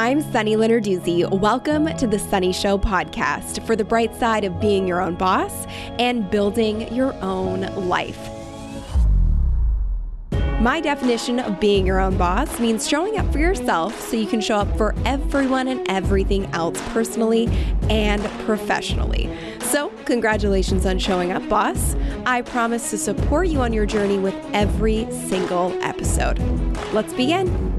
I'm Sunny Lenarduzzi. Welcome to the Sunny Show podcast for the bright side of being your own boss and building your own life. My definition of being your own boss means showing up for yourself so you can show up for everyone and everything else personally and professionally. So, congratulations on showing up, boss. I promise to support you on your journey with every single episode. Let's begin.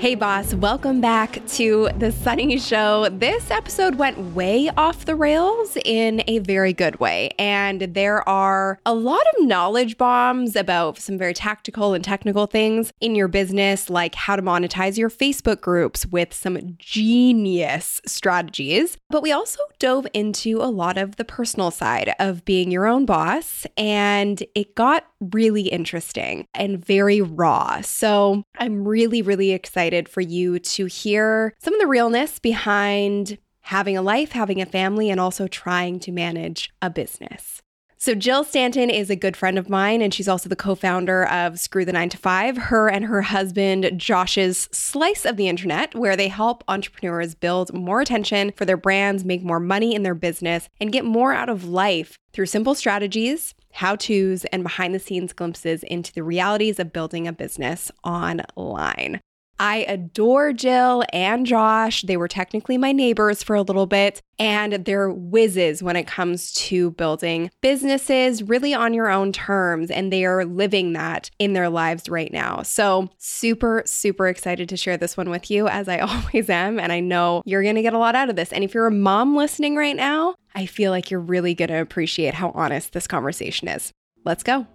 Hey, boss, welcome back to The Sunny Show. This episode went way off the rails in a very good way. And there are a lot of knowledge bombs about some very tactical and technical things in your business, like how to monetize your Facebook groups with some genius strategies. But we also dove into a lot of the personal side of being your own boss, and it got really interesting and very raw. So I'm really, really excited for you to hear some of the realness behind having a life, having a family, and also trying to manage a business. So, Jill Stanton is a good friend of mine, and she's also the co founder of Screw the Nine to Five, her and her husband Josh's slice of the internet, where they help entrepreneurs build more attention for their brands, make more money in their business, and get more out of life through simple strategies, how to's, and behind the scenes glimpses into the realities of building a business online. I adore Jill and Josh. They were technically my neighbors for a little bit, and they're whizzes when it comes to building businesses really on your own terms. And they are living that in their lives right now. So, super, super excited to share this one with you, as I always am. And I know you're to get a lot out of this. And if you're a mom listening right now, I feel like you're really to appreciate how honest this conversation is. Let's go.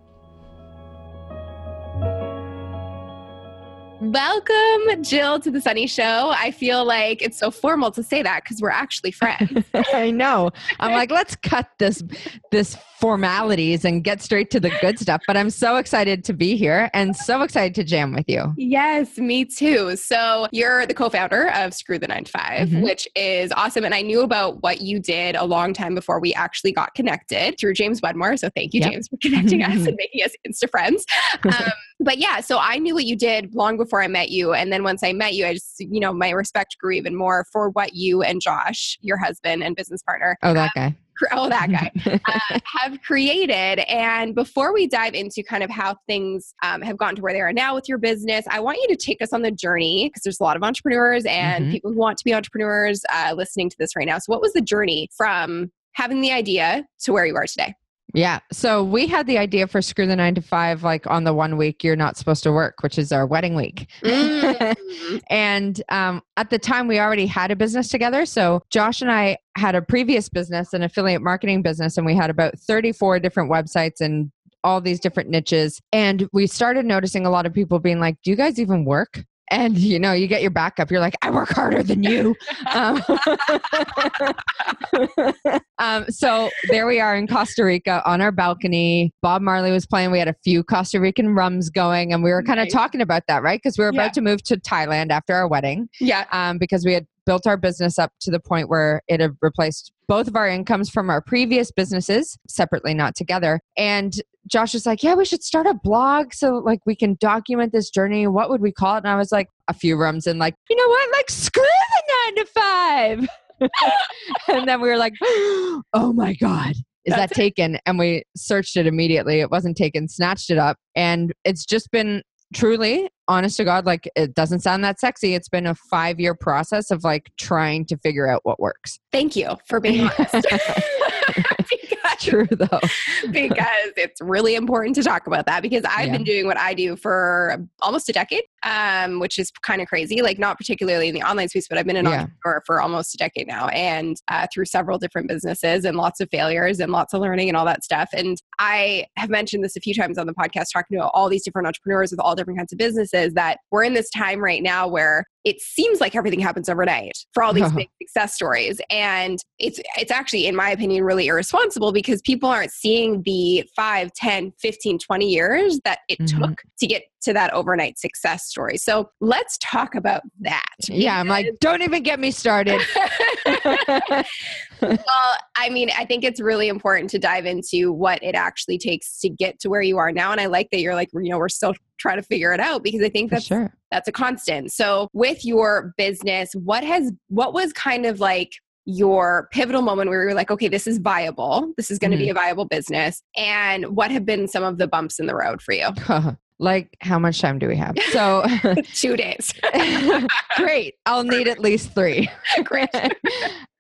Welcome, Jill, to the Sunny Show. I feel like it's so formal to say that because we're actually friends. I know. I'm like, let's cut this this formalities and get straight to the good stuff. But I'm so excited to be here and so excited to jam with you. Yes, me too. So you're the co-founder of Screw the Nine to 5 mm-hmm. which is awesome. And I knew about what you did a long time before we actually got connected through James Wedmore. So thank you, yep. James, for connecting us and making us Insta friends. Um, but yeah, so I knew what you did long before I met you. And then once I met you, I just, you know, my respect grew even more for what you and Josh, your husband and business partner, oh, that guy oh that guy uh, have created and before we dive into kind of how things um, have gotten to where they are now with your business i want you to take us on the journey because there's a lot of entrepreneurs and mm-hmm. people who want to be entrepreneurs uh, listening to this right now so what was the journey from having the idea to where you are today yeah. So we had the idea for Screw the Nine to Five, like on the one week you're not supposed to work, which is our wedding week. Mm. and um, at the time, we already had a business together. So Josh and I had a previous business, an affiliate marketing business, and we had about 34 different websites and all these different niches. And we started noticing a lot of people being like, Do you guys even work? And you know you get your backup you're like i work harder than you. Um, um, so there we are in costa rica on our balcony. Bob marley was playing. We had a few costa rican rums going and we were kind of nice. talking about that right? Because we were about yeah. to move to thailand after our wedding yeah. um, because we had built our business up to the point where it had replaced both of our incomes from our previous businesses separately not together and josh was like yeah we should start a blog so like we can document this journey what would we call it and i was like a few rums and like you know what like screw the nine to five and then we were like oh my god is That's that taken? It. And we searched it immediately. It wasn't taken, snatched it up. And it's just been truly honest to god like it doesn't sound that sexy it's been a five year process of like trying to figure out what works thank you for being honest true though because it's really important to talk about that because i've yeah. been doing what i do for almost a decade um, which is kind of crazy like not particularly in the online space but i've been an yeah. entrepreneur for almost a decade now and uh, through several different businesses and lots of failures and lots of learning and all that stuff and i have mentioned this a few times on the podcast talking to all these different entrepreneurs with all different kinds of businesses that we're in this time right now where it seems like everything happens overnight for all these big success stories and it's it's actually in my opinion really irresponsible because people aren't seeing the 5 10 15 20 years that it mm-hmm. took to get to that overnight success story. So let's talk about that. Yeah, I'm like, don't even get me started. well, I mean, I think it's really important to dive into what it actually takes to get to where you are now. And I like that you're like, you know, we're still trying to figure it out because I think that's sure. that's a constant. So with your business, what has what was kind of like your pivotal moment where you're like, okay, this is viable. This is going to mm-hmm. be a viable business. And what have been some of the bumps in the road for you? like, how much time do we have? So, two days. Great. I'll need at least three. Great.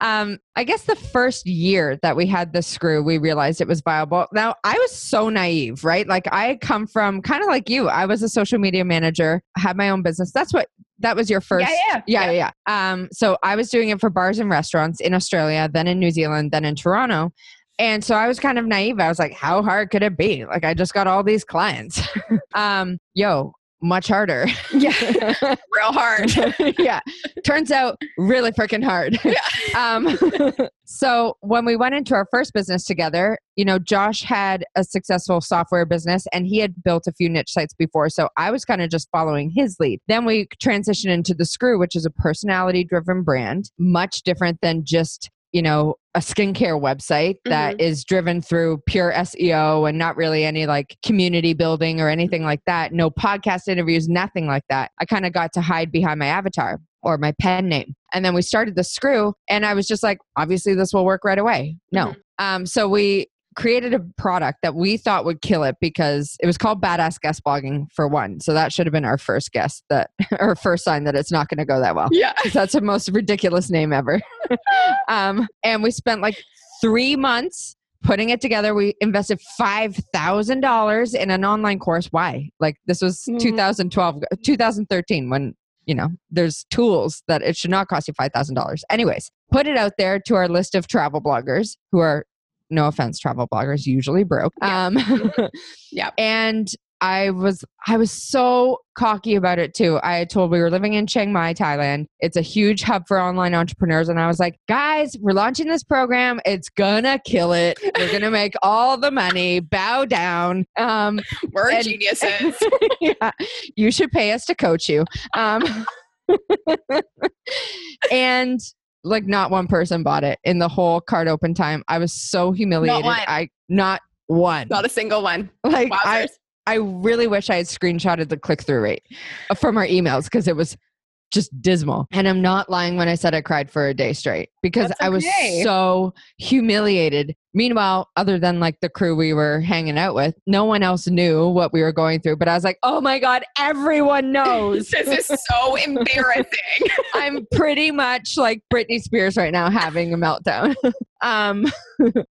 um, I guess the first year that we had the screw, we realized it was viable. Now, I was so naive, right? Like, I come from kind of like you. I was a social media manager, had my own business. That's what that was your first yeah yeah. yeah yeah yeah um so i was doing it for bars and restaurants in australia then in new zealand then in toronto and so i was kind of naive i was like how hard could it be like i just got all these clients um yo much harder. Yeah. Real hard. yeah. Turns out really freaking hard. Yeah. Um, so when we went into our first business together, you know, Josh had a successful software business and he had built a few niche sites before. So I was kind of just following his lead. Then we transitioned into the Screw, which is a personality driven brand, much different than just you know, a skincare website that mm-hmm. is driven through pure SEO and not really any like community building or anything like that. No podcast interviews, nothing like that. I kind of got to hide behind my avatar or my pen name. And then we started the screw and I was just like, obviously this will work right away. No. Mm-hmm. Um, so we created a product that we thought would kill it because it was called badass guest blogging for one. So that should have been our first guess that or first sign that it's not going to go that well. Yeah. That's the most ridiculous name ever. Um, and we spent like three months putting it together. We invested $5000 in an online course. Why? Like this was mm. 2012 2013 when you know there's tools that it should not cost you $5000 anyways put it out there to our list of travel bloggers who are no offense, travel bloggers usually broke. Yeah. Um, yeah. And I was I was so cocky about it too. I told we were living in Chiang Mai, Thailand. It's a huge hub for online entrepreneurs and I was like, "Guys, we're launching this program. It's gonna kill it. We're going to make all the money. Bow down." Um we're and, geniuses. yeah. You should pay us to coach you. Um and like not one person bought it in the whole card open time. I was so humiliated. Not I not one. Not a single one. Like I I really wish I had screenshotted the click through rate from our emails because it was just dismal. And I'm not lying when I said I cried for a day straight because okay. I was so humiliated. Meanwhile, other than like the crew we were hanging out with, no one else knew what we were going through. But I was like, oh my God, everyone knows. this is so embarrassing. I'm pretty much like Britney Spears right now having a meltdown. um,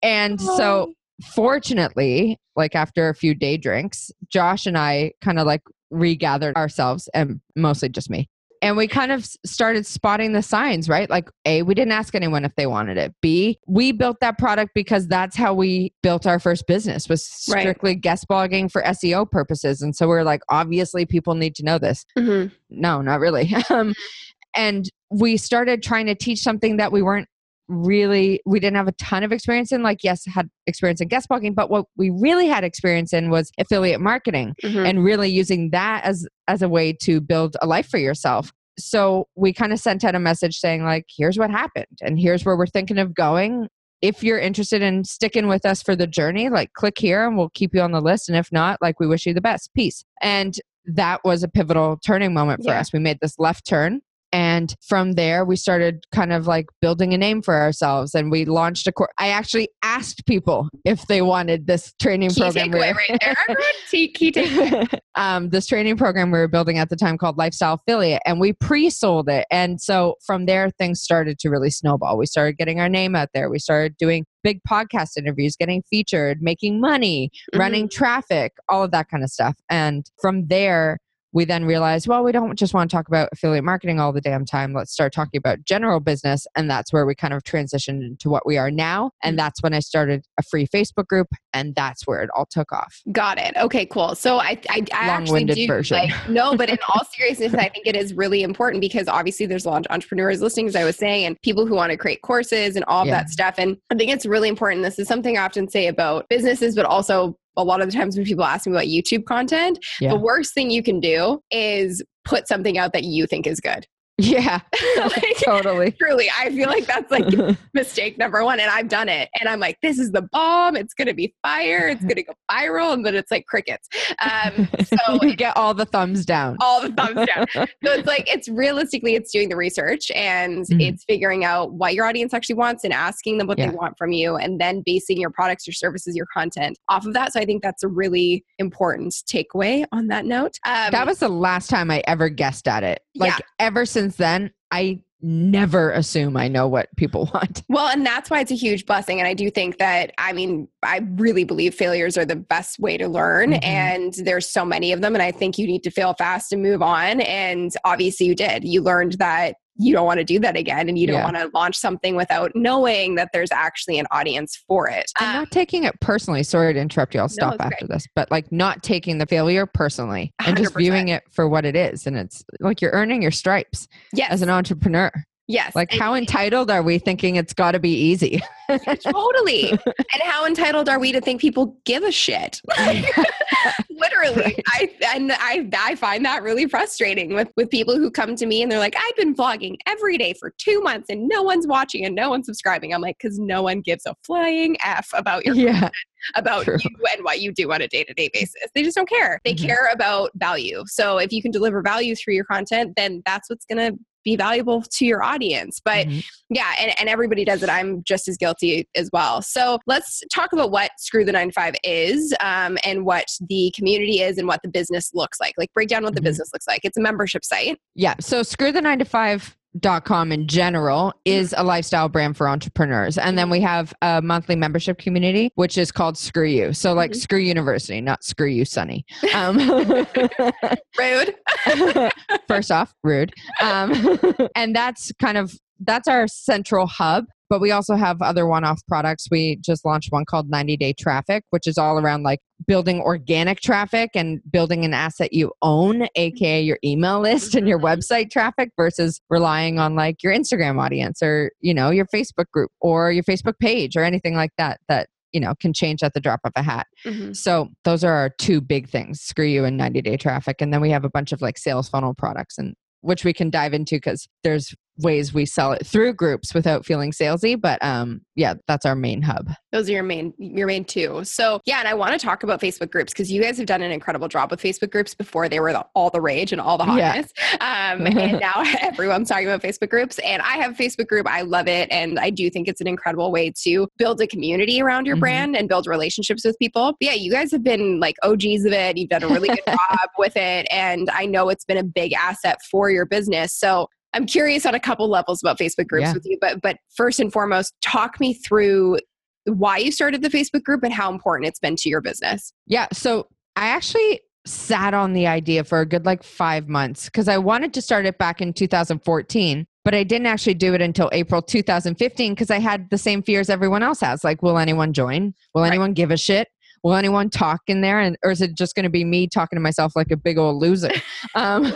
and so oh. fortunately, like after a few day drinks, Josh and I kind of like regathered ourselves and mostly just me and we kind of started spotting the signs right? Like a we didn't ask anyone if they wanted it. B we built that product because that's how we built our first business was strictly right. guest blogging for seo purposes. And so we are like obviously people need to know this. Mm-hmm. no not really. Um, and we started trying to teach something that we weren't really we didn't have a ton of experience in like yes had experience in guest blogging but what we really had experience in was affiliate marketing mm-hmm. and really using that as as a way to build a life for yourself. So we kind of sent out a message saying like here's what happened and here's where we're thinking of going. If you're interested in sticking with us for the journey like click here and we'll keep you on the list and if not like we wish you the best. Peace. And that was a pivotal turning moment for yeah. us. We made this left turn and from there, we started kind of like building a name for ourselves. And we launched a course. I actually asked people if they wanted this training key program. Takeaway right there. key, takeaway. um, this training program we were building at the time called Lifestyle Affiliate. And we pre sold it. And so from there, things started to really snowball. We started getting our name out there. We started doing big podcast interviews, getting featured, making money, mm-hmm. running traffic, all of that kind of stuff. And from there, we then realized, well, we don't just want to talk about affiliate marketing all the damn time. Let's start talking about general business. And that's where we kind of transitioned into what we are now. And mm. that's when I started a free Facebook group. And that's where it all took off. Got it. Okay, cool. So I, I, I actually do version. like, no, but in all seriousness, I think it is really important because obviously there's a lot of entrepreneurs listening, as I was saying, and people who want to create courses and all of yeah. that stuff. And I think it's really important. This is something I often say about businesses, but also a lot of the times when people ask me about YouTube content, Yeah. the worst thing you can do is put something out that you think is good. Yeah, Like, totally. Truly, I feel like that's like mistake number one. And I've done it. And I'm like, this is the bomb. It's going to be fire. It's going to go viral. And then it's like crickets. Um, so you get all the thumbs down. all the thumbs down. So it's like, it's realistically, it's doing the research and Mhm. it's figuring out what your audience actually wants and asking them what Yeah. they want from you and then basing your products, your services, your content off of that. So I think that's a really important takeaway on that note. Um, that was the last time I ever guessed at it. Like Yeah. ever since then, I never assume I know what people want. Well, and that's why it's a huge blessing. And I do think that, I mean, I really believe failures are the best way to learn. Mhm. And there's so many of them. And I think you need to fail fast and move on. And obviously, you did. You learned that you don't want to do that again. And you don't Yeah. want to launch something without knowing that there's actually an audience for it. I'm Um, not taking it personally. Sorry to interrupt you. I'll stop it's after this. But like not taking the failure personally and just 100%. viewing it for what it is. And it's like you're earning your stripes yes. as an entrepreneur. yes. Like And- how entitled are we thinking it's got to be easy? totally. and how entitled are we to think people give a shit? Literally, Right. I and I I find that really frustrating with with people who come to me and they're like, I've been vlogging every day for two months and no one's watching and no one's subscribing. I'm like, because no one gives a flying f about your yeah. about true. you and what you do on a day to day basis. They just don't care. They Mhm. care about value. So if you can deliver value through your content, then that's what's gonna be valuable to your audience. But Mhm. yeah, and, and everybody does it. I'm just as guilty as well. So let's talk about what Screw the 9 to 5 is um, and what the community is and what the business looks like. Like break down what the Mhm. business looks like. It's a membership site. Yeah. So screw the nine to five dot com in general is a lifestyle brand for entrepreneurs. And then we have a monthly membership community which is called screw you. So like Mhm. screw university not screw you sunny. Um, Rude. first off rude. Um, and that's kind of that's our central hub but we also have other one-off products we just launched one called 90 day traffic which is all around like building organic traffic and building an asset you own aka your email list and your Mhm. website traffic versus relying on like your instagram audience or you know your facebook group or your facebook page or anything like that that you know can change at the drop of a hat Mhm. so those are our two big things screw you and 90 day traffic and then we have a bunch of like sales funnel products and which we can dive into because there's ways we sell it through groups without feeling salesy but um yeah that's our main hub Those are your main your main two. So yeah, and I want to talk about Facebook groups because you guys have done an incredible job with Facebook groups before they were the, all the rage and all the Yeah. hotness. Um, and now everyone's talking about Facebook groups, and I have a Facebook group. I love it, and I do think it's an incredible way to build a community around your Mhm. brand and build relationships with people. But yeah, you guys have been like OGs of it. You've done a really good job with it, and I know it's been a big asset for your business. So I'm curious on a couple levels about Facebook groups Yeah. with you, but but first and foremost, talk me through why you started the Facebook group and how important it's been to your business. yeah so i actually sat on the idea for a good like five months because i wanted to start it back in 2014 but i didn't actually do it until april 2015 because i had the same fears everyone else has like will anyone join will Right. anyone give a shit will anyone talk in there? And or is it just going to be me talking to myself like a big old loser? Um,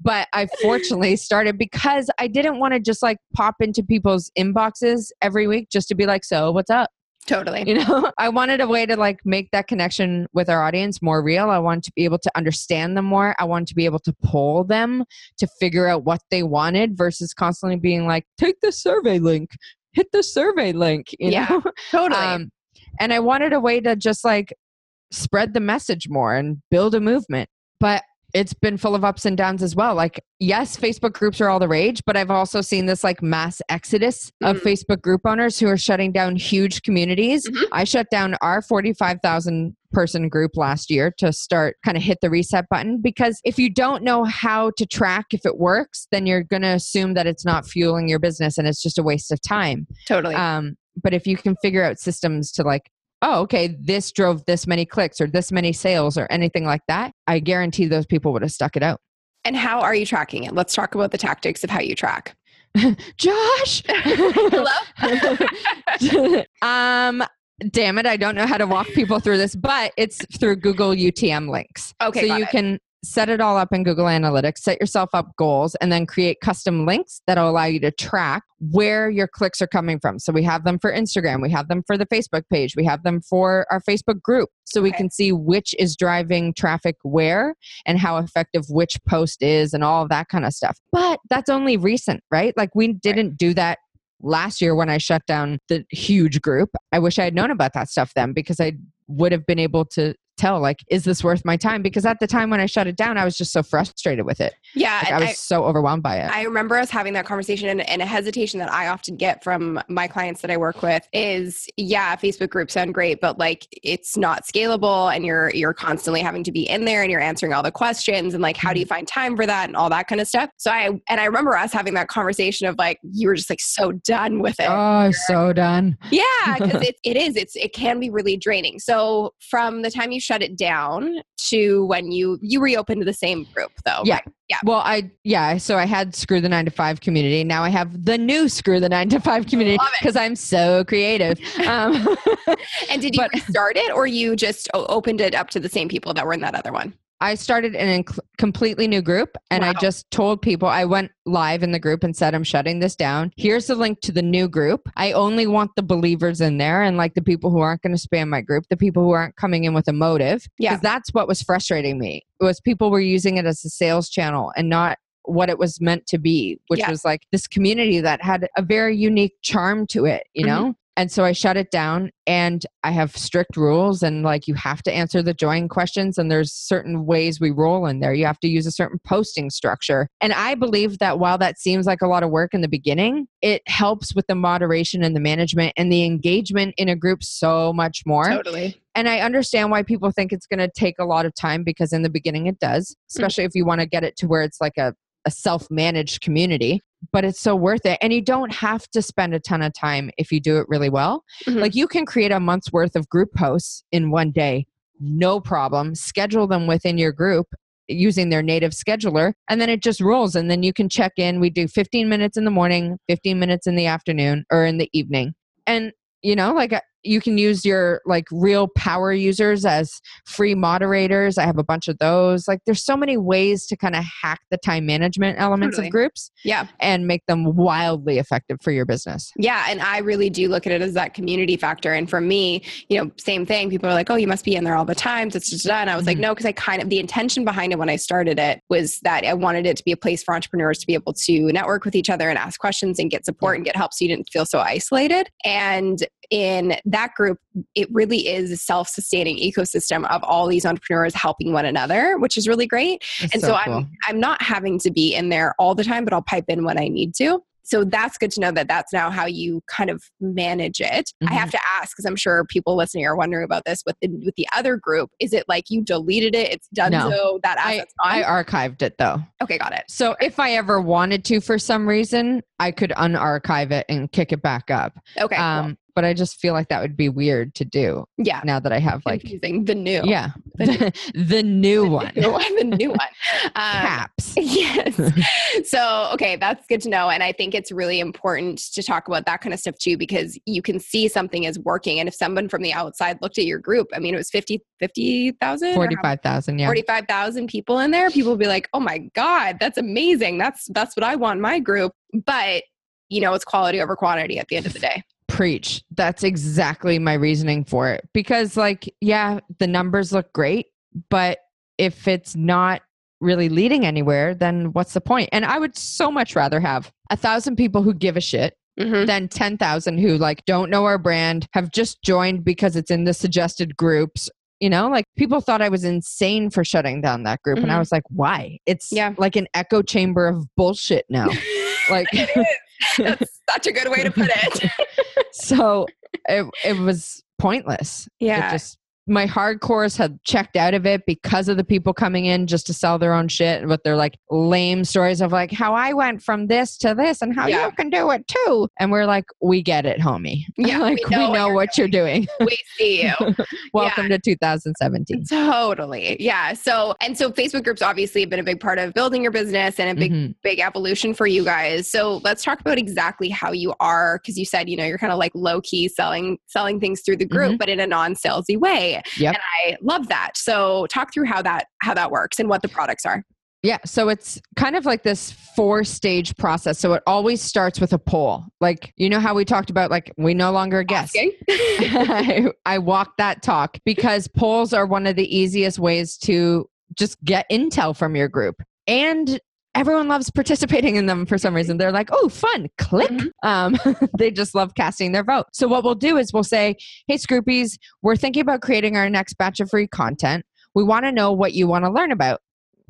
but i fortunately started because i didn't want to just like pop into people's inboxes every week just to be like so what's up? Totally. you know? I wanted a way to like make that connection with our audience more real. I wanted to be able to understand them more. I wanted to be able to poll them to figure out what they wanted versus constantly being like take the survey link. Hit the survey link you Yeah, know? Totally. um, and I wanted a way to just like spread the message more and build a movement. But it's been full of ups and downs as well. Like, yes, Facebook groups are all the rage, but I've also seen this like mass exodus of Mhm. Facebook group owners who are shutting down huge communities. Mhm. I shut down our 45,000 person group last year to start kind of hit the reset button because if you don't know how to track if it works, then you're going to assume that it's not fueling your business and it's just a waste of time. totally. Um, but if you can figure out systems to like, oh, okay, this drove this many clicks or this many sales or anything like that, I guarantee those people would have stuck it out. and how are you tracking it? Let's talk about the tactics of how you track. Josh. Hello? um, damn it, I don't know how to walk people through this, but it's through Google UTM links. Okay, so you it. can set it all up in Google Analytics, set yourself up goals, and then create custom links that'll allow you to track where your clicks are coming from. So we have them for Instagram, we have them for the Facebook page, we have them for our Facebook group. So we can see which is driving traffic where and how effective which post is and all of that kind of stuff. But that's only recent, right? Like we didn't do that last year when I shut down the huge group. I wish I had known about that stuff then because I would have been able to tell like is this worth my time because at the time when I shut it down I was just so frustrated with it. Yeah. Like, I was so overwhelmed by it. I remember us having that conversation, and, and a hesitation that I often get from my clients that I work with is, yeah, Facebook groups sound great, but like it's not scalable, and you're you're constantly having to be in there, and you're answering all the questions, and like how do you mm-hmm. find time for that, and all that kind of stuff. So I and I remember us having that conversation of like you were just like so done with it. oh, so done. Yeah, because it, it is. It's it can be really draining. So from the time you shut it down to when you you reopened the same group though. Yeah. right? Yeah. Well, I yeah, so I had Screw the 9 to 5 community. Now I have the new Screw the 9 to 5 community because I'm so creative. Um, And did you But- restart it or you just opened it up to the same people that were in that other one? I started an inc- completely new group and I just told people I went live in the group and said I'm shutting this down. Here's the link to the new group. I only want the believers in there and like the people who aren't going to spam my group, the people who aren't coming in with a motive. Yeah. Because that's what was frustrating me. Was people were using it as a sales channel and not what it was meant to be, which Yeah. was like this community that had a very unique charm to it, you Mhm. know? And so I shut it down and I have strict rules and like you have to answer the join questions and there's certain ways we roll in there. You have to use a certain posting structure. And I believe that while that seems like a lot of work in the beginning, it helps with the moderation and the management and the engagement in a group so much more. Totally. And I understand why people think it's going to take a lot of time because in the beginning it does, hmm. especially if you want to get it to where it's like a, a self managed community. But it's so worth it. And you don't have to spend a ton of time if you do it really well. Mhm. Like you can create a month's worth of group posts in one day, no problem. Schedule them within your group using their native scheduler and then it just rolls and then you can check in we do 15 minutes in the morning 15 minutes in the afternoon or in the evening and you know like you can use your like real power users as free moderators i have a bunch of those like there's so many ways to kind of hack the time management elements Totally. of groups Yeah. and make them wildly effective for your business Yeah. And I really do look at it as that community factor. And for me, you know, same thing. People are like, oh, you must be in there all the time. Done. I was like, Mhm. no, because I kind of, the intention behind it when I started it was that I wanted it to be a place for entrepreneurs to be able to network with each other and ask questions and get support and get help so you didn't feel so isolated. And in that group, it really is a self sustaining ecosystem of all these entrepreneurs helping one another, which is really great. It's and so, cool. I'm I'm not having to be in there all the time, but I'll pipe in when I need to. So that's good to know that that's now how you kind of manage it. I Mm-hmm. have to ask because I'm sure people listening are wondering about this with the with the other group. Is it like you deleted it? It's done No. so that I. I archived it though okay, got it. So if I ever wanted to for some reason, I could unarchive it and kick it back up. Okay, cool. But I just feel like that would be weird to do yeah. now that I have like Confusing the new, yeah, The new- the, new one. the new one, the new one. Um, Caps. yes. so, okay, that's good to know. And I think it's really important to talk about that kind of stuff too, because you can see something is working. And if someone from the outside looked at your group, I mean, it was 50, 50,000? or how- 45,000, yeah. 45,000 people in there, people would be like, oh my God, that's amazing. That's, that's what I want in my group. But, you know, it's quality over quantity at the end of the day. Preach. That's exactly my reasoning for it. Because, like, yeah, the numbers look great, but if it's not really leading anywhere, then what's the point? And I would so much rather have a thousand people who give a shit Mhm. than 10,000 who like don't know our brand, have just joined because it's in the suggested groups. You know, like people thought I was insane for shutting down that group. And I Mhm. was like, why? It's Yeah. like an echo chamber of bullshit now. like. That's such a good way to put it. so it, it was pointless. Yeah. It just, my hardcores had checked out of it because of the people coming in just to sell their own shit with their like lame stories of like how I went from this to this and how Yeah. you can do it too. And we're like, we get it, homie. Yeah, we like know we know, what you're what, you're doing. we see you. Welcome to 2017. Totally. Yeah. So, and so Facebook groups obviously have been a big part of building your business and a big, Mhm. big evolution for you guys. So let's talk about exactly how you are. Cause you said, you know, you're kind of like low key selling, selling things through the group, Mhm. but in a non salesy way. Yep. And I love that. So talk through how that how that works and what the products are. Yeah, so it's kind of like this four stage process. So it always starts with a poll. Like, you know how we talked about, like, we no longer guess. I, I walk that talk because polls are one of the easiest ways to just get intel from your group. And everyone loves participating in them for some reason. They're like, oh, fun, click. Mhm. Um, they just love casting their vote. So, what we'll do is we'll say, hey, Scroopies, we're thinking about creating our next batch of free content. We want to know what you want to learn about.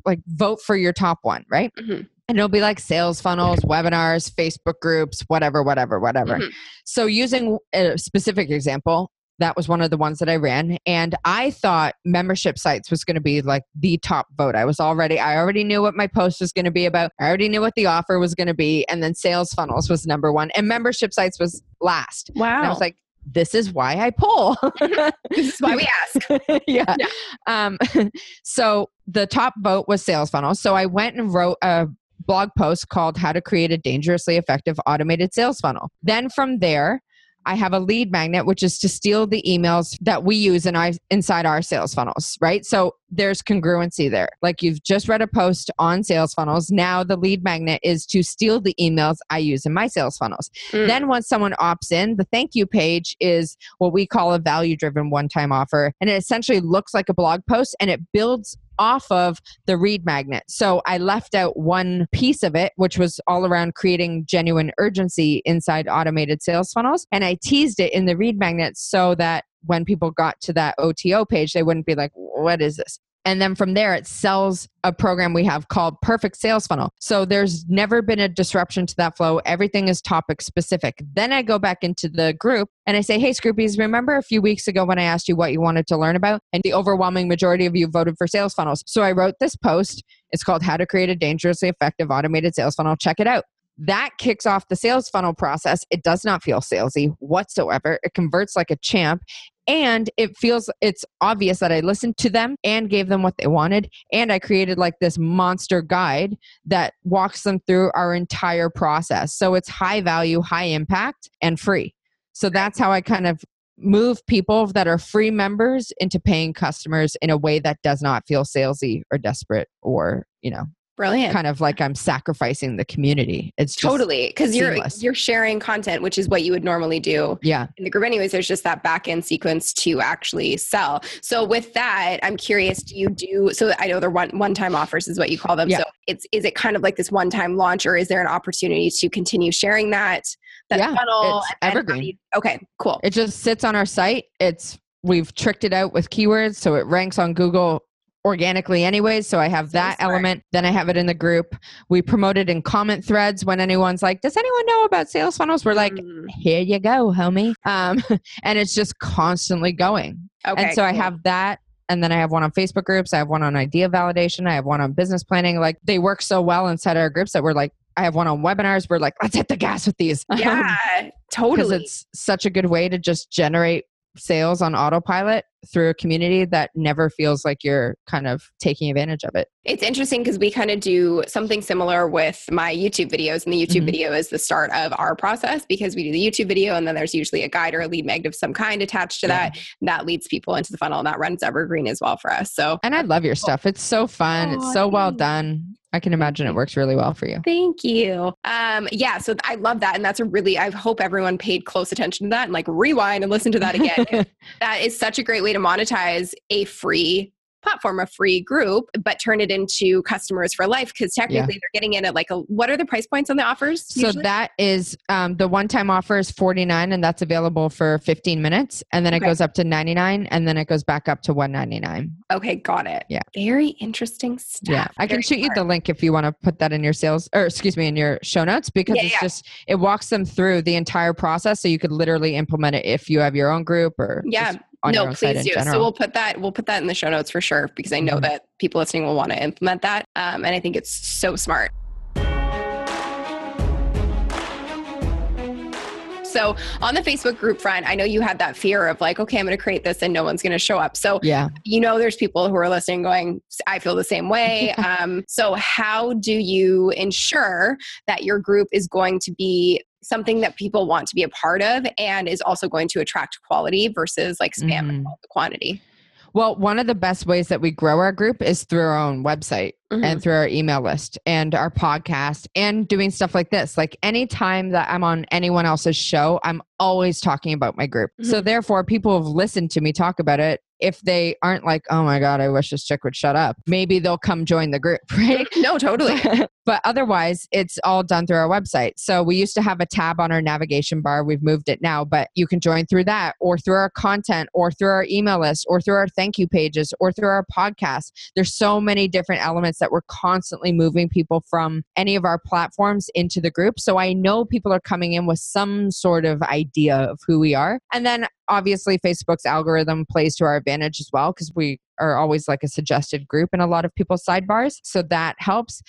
Like, vote for your top one, right? Mhm. And it'll be like sales funnels, webinars, Facebook groups, whatever, whatever, whatever. Mhm. So, using a specific example, that was one of the ones that I ran. And I thought membership sites was going to be like the top vote. I was already, I already knew what my post was going to be about. I already knew what the offer was going to be. And then sales funnels was number one, and membership sites was last. Wow. And I was like, this is why I poll. this is why we ask. yeah. Yeah. Um, so the top vote was sales funnel. So I went and wrote a blog post called How to Create a Dangerously Effective Automated Sales Funnel. Then from there, I have a lead magnet, which is to steal the emails that we use in I, inside our sales funnels, right? So there's congruency there. Like you've just read a post on sales funnels. Now the lead magnet is to steal the emails I use in my sales funnels. Mm. Then once someone opts in, the thank you page is what we call a value driven one time offer. And it essentially looks like a blog post and it builds off of the lead magnet. So I left out one piece of it, which was all around creating genuine urgency inside automated sales funnels. And I teased it in the lead magnet so that when people got to that OTO page, they wouldn't be like, what is this? And then from there, it sells a program we have called Perfect Sales Funnel. So there's never been a disruption to that flow. Everything is topic specific. Then I go back into the group and I say, Hey, Scroopies, remember a few weeks ago when I asked you what you wanted to learn about? And the overwhelming majority of you voted for sales funnels. So I wrote this post. It's called How to Create a Dangerously Effective Automated Sales Funnel. Check it out. That kicks off the sales funnel process. It does not feel salesy whatsoever. It converts like a champ and it feels it's obvious that I listened to them and gave them what they wanted and I created like this monster guide that walks them through our entire process. So it's high value, high impact and free. So that's how I kind of move people that are free members into paying customers in a way that does not feel salesy or desperate or, you know, Brilliant. kind of like I'm sacrificing the community. It's just, Totally, because you're you're sharing content, which is what you would normally do Yeah. in the group. Anyways, there's just that back end sequence to actually sell. So with that, I'm curious. Do you do so? I know they're one one time offers is what you call them. Yeah. So it's is it kind of like this one time launch, or is there an opportunity to continue sharing that that Yeah, funnel? it's evergreen. you- okay, cool. It just sits on our site. It's we've tricked it out with keywords so it ranks on Google organically anyways. So I have that element. Then I have it in the group. We promote it in comment threads when anyone's like, Does anyone know about sales funnels? We're like, Mm, Here you go, homie. Um, and it's just constantly going. okay, and so I have that. And then I have one on Facebook groups. I have one on idea validation. I have one on business planning. Like they work so well inside our groups that we're like, I have one on webinars. We're like, let's hit the gas with these. yeah, totally. because it's such a good way to just generate sales on autopilot through a community that never feels like you're kind of taking advantage of it. It's interesting because we kind of do something similar with my YouTube videos, and the YouTube Mhm. video is the start of our process because we do the YouTube video, and then there's usually a guide or a lead magnet of some kind attached to that. That leads people into the funnel, and that runs evergreen as well for us. So And I love your stuff. It's so fun. Aw, it's so well done. I can imagine it works really well for you. Thank you. Um, yeah, so I love that, and that's a really. I hope everyone paid close attention to that and like rewind and listen to that again. that is such a great way to monetize a free platform, a free group, but turn it into customers for life because technically they're getting in at like a. What are the price points on the offers? so that is um, the one-time offer is 49 and that's available for 15 minutes and then it Okay. goes up to 99 and then it goes back up to 199 okay, got it. Yeah. very interesting stuff. yeah i can Very shoot you the link if you want to put that in your sales or excuse me in your show notes because Yeah, it's yeah. just it walks them through the entire process so you could literally implement it if you have your own group or Yeah. just on no, please do. So we'll put that we'll put that in the show notes for sure because I know Mhm. that people listening will want to implement that, um, and I think it's so smart. So on the Facebook group front, I know you had that fear of like, okay, I'm going to create this and no one's going to show up. So yeah you know, there's people who are listening going, I feel the same way. um, so how do you ensure that your group is going to be something that people want to be a part of and is also going to attract quality versus like spam and Mhm. quantity? Well, one of the best ways that we grow our group is through our own website Mhm. and through our email list and our podcast and doing stuff like this. Like anytime that I'm on anyone else's show, I'm always talking about my group. So therefore, people have listened to me talk about it. If they aren't like, oh my God, I wish this chick would shut up, maybe they'll come join the group, right? no, totally. but otherwise, it's all done through our website. So we used to have a tab on our navigation bar. We've moved it now, but you can join through that or through our content or through our email list or through our thank you pages or through our podcast. There's so many different elements that we're constantly moving people from any of our platforms into the group. So I know people are coming in with some sort of idea of who we are. And then obviously Facebook's algorithm plays to our advantage as well because we are always like a suggested group in a lot of people's sidebars. So that helps.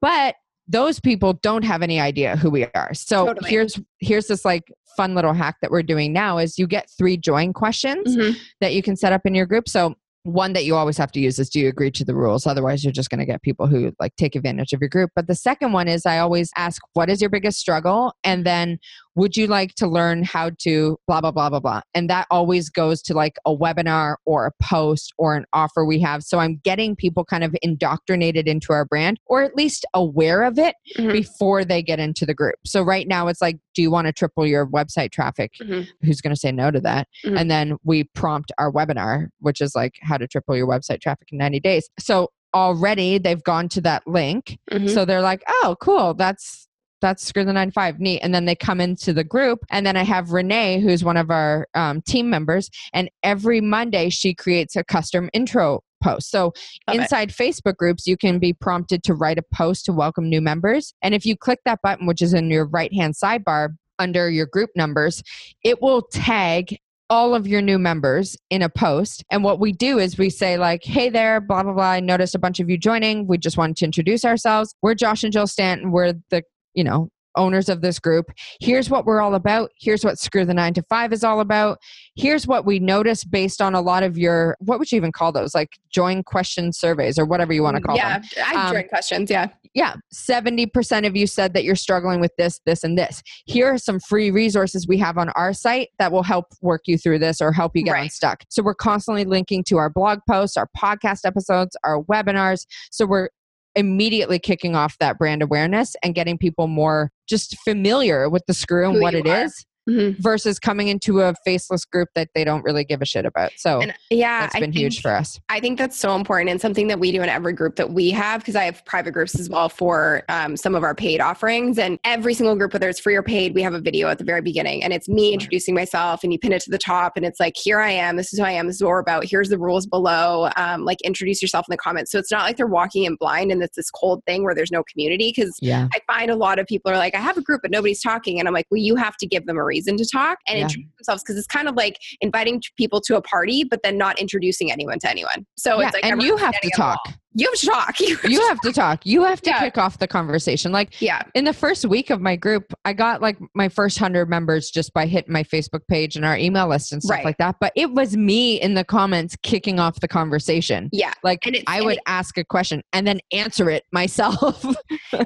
But those people don't have any idea who we are. So Totally. here's here's this like fun little hack that we're doing now is you get three join questions Mhm. that you can set up in your group. So one that you always have to use is do you agree to the rules? Otherwise you're just going to get people who like take advantage of your group. But the second one is i always ask what is your biggest struggle? And then would you like to learn how to blah blah blah blah blah and that always goes to like a webinar or a post or an offer we have so i'm getting people kind of indoctrinated into our brand or at least aware of it Mhm. before they get into the group so right now it's like do you want to triple your website traffic Mhm. who's going to say no to that Mhm. and then we prompt our webinar which is like how to triple your website traffic in 90 days so already they've gone to that link Mhm. so they're like, oh, cool. That's that's screw the nine five neat and then they come into the group and then i have renee who's one of our um, team members and every monday she creates a custom intro post so Love it. inside facebook groups you can be prompted to write a post to welcome new members and if you click that button which is in your right hand sidebar under your group numbers it will tag all of your new members in a post. And what we do is we say, like, hey there, blah, blah, blah. I noticed a bunch of you joining. We just wanted to introduce ourselves. We're Josh and Jill Stanton. We're the, you know, owners of this group. Here's what we're all about. Here's what Screw the Nine to Five is all about. Here's what we noticed based on a lot of your, what would you even call those? Like join question surveys or whatever you want to call yeah, them. Yeah, I Um, join questions. Yeah. Yeah, 70% of you said that you're struggling with this, this, and this. Here are some free resources we have on our site that will help work you through this or help you get Right. unstuck. So we're constantly linking to our blog posts, our podcast episodes, our webinars. So we're immediately kicking off that brand awareness and getting people more just familiar with the screw and Who what it are. is Mhm. versus coming into a faceless group that they don't really give a shit about. So And yeah, that's been huge for us. I think that's so important and something that we do in every group that we have because I have private groups as well for um, some of our paid offerings. And every single group, whether it's free or paid, we have a video at the very beginning and it's me introducing myself and you pin it to the top and it's like, here I am. This is who I am. This is what we're about. Here's the rules below. Um, like introduce yourself in the comments. So it's not like they're walking in blind and it's this cold thing where there's no community because Yeah. I find a lot of people are like, I have a group, but nobody's talking. And I'm like, well, you have to give them a reason to talk and Yeah. introduce themselves because it's kind of like inviting people to a party, but then not introducing anyone to anyone. So yeah, it's like, and you have to standing on the talk. wall. You have to talk. You have You to- have to talk. You have to Yeah. kick off the conversation. Like yeah. in the first week of my group, I got like my first hundred members just by hitting my Facebook page and our email list and stuff Right. like that. But it was me in the comments kicking off the conversation. Yeah. Like And I would it- ask a question and then answer it myself.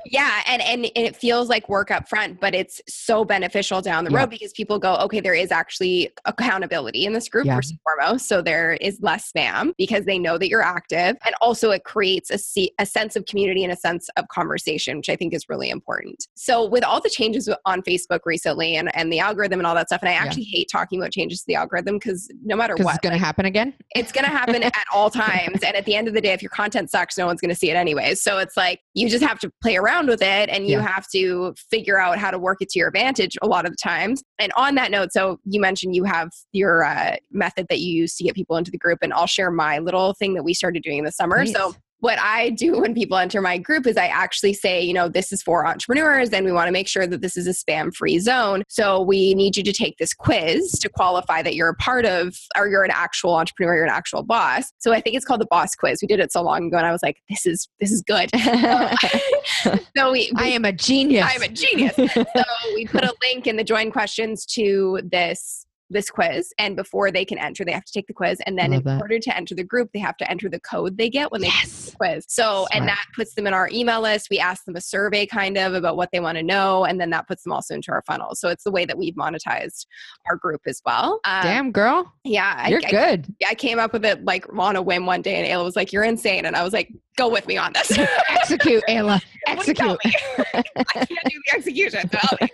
Yeah. And, and, and it feels like work up front, but it's so beneficial down the Yeah. road because people go, okay, there is actually accountability in this group Yeah. first and foremost. So there is less spam because they know that you're active. And also it creates a, se- a sense of community and a sense of conversation, which I think is really important. So with all the changes on Facebook recently and, and the algorithm and all that stuff, and I Yeah. actually hate talking about changes to the algorithm because no matter what, it's going to happen again. it's going to happen at all times. And at the end of the day, if your content sucks, no one's going to see it anyways. So it's like you just have to play around with it and you Yeah. have to figure out how to work it to your advantage a lot of the times. And on that note, so you mentioned you have your uh, method that you use to get people into the group, and I'll share my little thing that we started doing in the summer. Nice. So what I do when people enter my group is I actually say, you know, this is for entrepreneurs and we want to make sure that this is a spam free zone. So we need you to take this quiz to qualify that you're a part of or you're an actual entrepreneur, you're an actual boss. So I think it's called the boss quiz. We did it so long ago and I was like, this is this is good. so we, I am a genius. I'm a genius. so we put a link in the join questions to this this quiz and before they can enter they have to take the quiz and then Love in that. order to enter the group they have to enter the code they get when they take the quiz. So and that puts them in our email list. We ask them a survey kind of about what they want to know and then that puts them also into our funnel. So it's the way that we've monetized our group as well. Um, Damn, girl. yeah I, You're I, good. I came up with it like on a whim one day and Ayla was like you're insane. And I was like go with me on this Execute, Ayla. What do you tell Execute. I can't do the execution. So.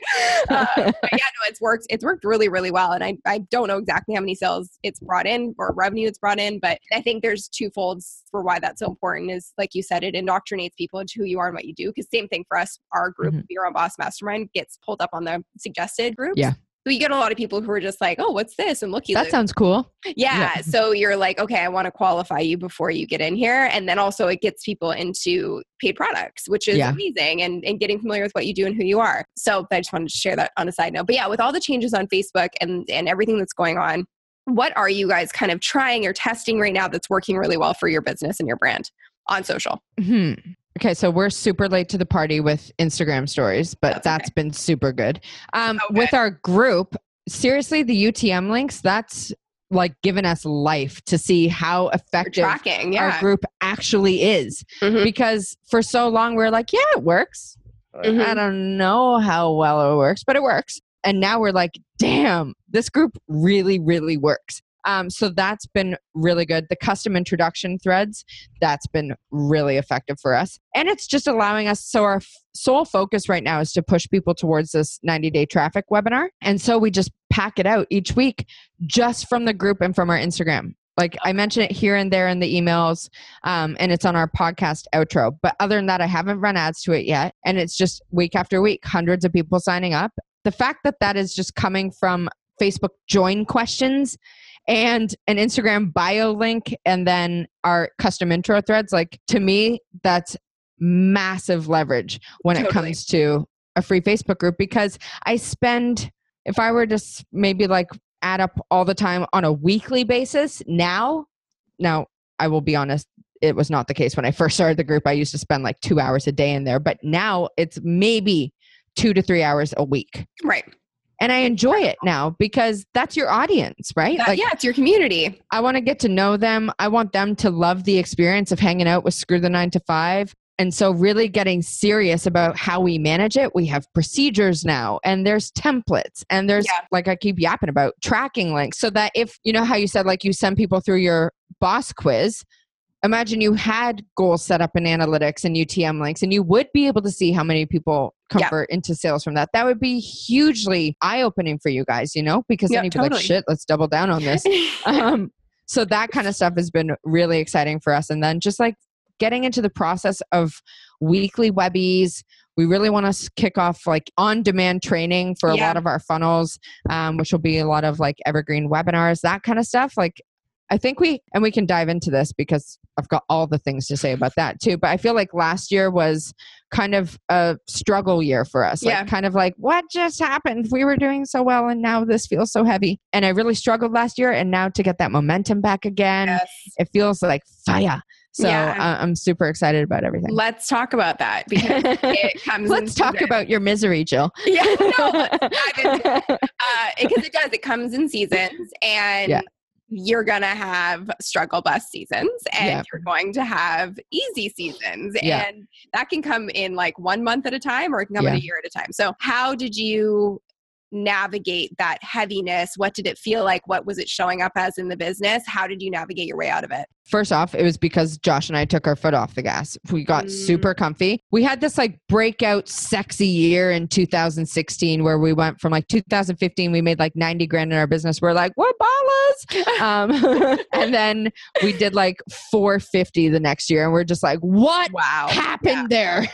Uh, but yeah, no, it's worked. It's worked really, really well. And I, I don't know exactly how many sales it's brought in or revenue it's brought in, but I think there's two folds for why that's so important. Is like you said, it indoctrinates people into who you are and what you do. Because same thing for us, our group, Mhm. Your Own Boss Mastermind, gets pulled up on the suggested groups. Yeah. So you get a lot of people who are just like, oh, what's this? And looky, That sounds cool. Yeah. Yeah. So you're like, okay, I want to qualify you before you get in here. And then also it gets people into paid products, which is Yeah. amazing and, and getting familiar with what you do and who you are. So I just wanted to share that on a side note. But yeah, with all the changes on Facebook and, and everything that's going on, what are you guys kind of trying or testing right now that's working really well for your business and your brand on social? Hmm. Okay, so we're super late to the party with Instagram stories, but That's that's been super good. Um, Okay. With our group, seriously, the UTM links, that's like given us life to see how effective tracking. Yeah. our group actually is. Mhm. Because for so long, we are like, yeah, it works. Mhm. I don't know how well it works, but it works. And now we're like, damn, this group really, really works. Um, so that's been really good. The custom introduction threads, that's been really effective for us. And it's just allowing us. So, our f- sole focus right now is to push people towards this 90 day traffic webinar. And so we just pack it out each week just from the group and from our Instagram. Like I mention it here and there in the emails, um, and it's on our podcast outro. But other than that, I haven't run ads to it yet. And it's just week after week, hundreds of people signing up. The fact that that is just coming from Facebook join questions and an Instagram bio link and then our custom intro threads, like to me, that's massive leverage when it comes to a free Facebook group because I spend, if I were to maybe like add up all the time on a weekly basis now, now I will be honest, it was not the case when I first started the group. I used to spend like two hours a day in there, but now it's maybe two to three hours a week. right. And I enjoy it now because that's your audience, right? That- like yeah, it's your community. I want to get to know them. I want them to love the experience of hanging out with Screw the Nine to Five. And so, really getting serious about how we manage it. We have procedures now, and there's templates, and there's, Yeah. like I keep yapping about, tracking links. So that if, you know, how you said, like you send people through your boss quiz, imagine you had goals set up in analytics and UTM links, and you would be able to see how many people Convert into sales from that. That would be hugely eye opening for you guys, you know, because Yeah, then you'd be like, shit, let's double down on this. Um, so that kind of stuff has been really exciting for us. And then just like getting into the process of weekly webbies. We really want to kick off like on demand training for a Yeah. lot of our funnels um, which will be a lot of like evergreen webinars that kind of stuff. Like i think we and we can dive into this because i've got all the things to say about that too but i feel like last year was kind of a struggle year for us Yeah. like kind of like what just happened we were doing so well and now this feels so heavy and i really struggled last year and now to get that momentum back again Yes. it feels like fire so Yeah. I- i'm super excited about everything Let's talk about that because it comes. let's in talk season. about your misery jill Yeah, no, it. uh, because it does. It comes in seasons, and Yeah. You're gonna have struggle bus seasons, and Yeah. you're going to have easy seasons, Yeah. and that can come in like one month at a time, or it can come in a year at a time. So, how did you? Navigate that heaviness what did it feel like what was it showing up as in the business how did you navigate your way out of it First off, it was because Josh and I took our foot off the gas. We got Mm. super comfy. We had this like breakout sexy year in 2016 where we went from like 2015, we made like 90 grand in our business. We're like, what ballers? Um, and then we did like 450 the next year. And we're just like, what wow happened there?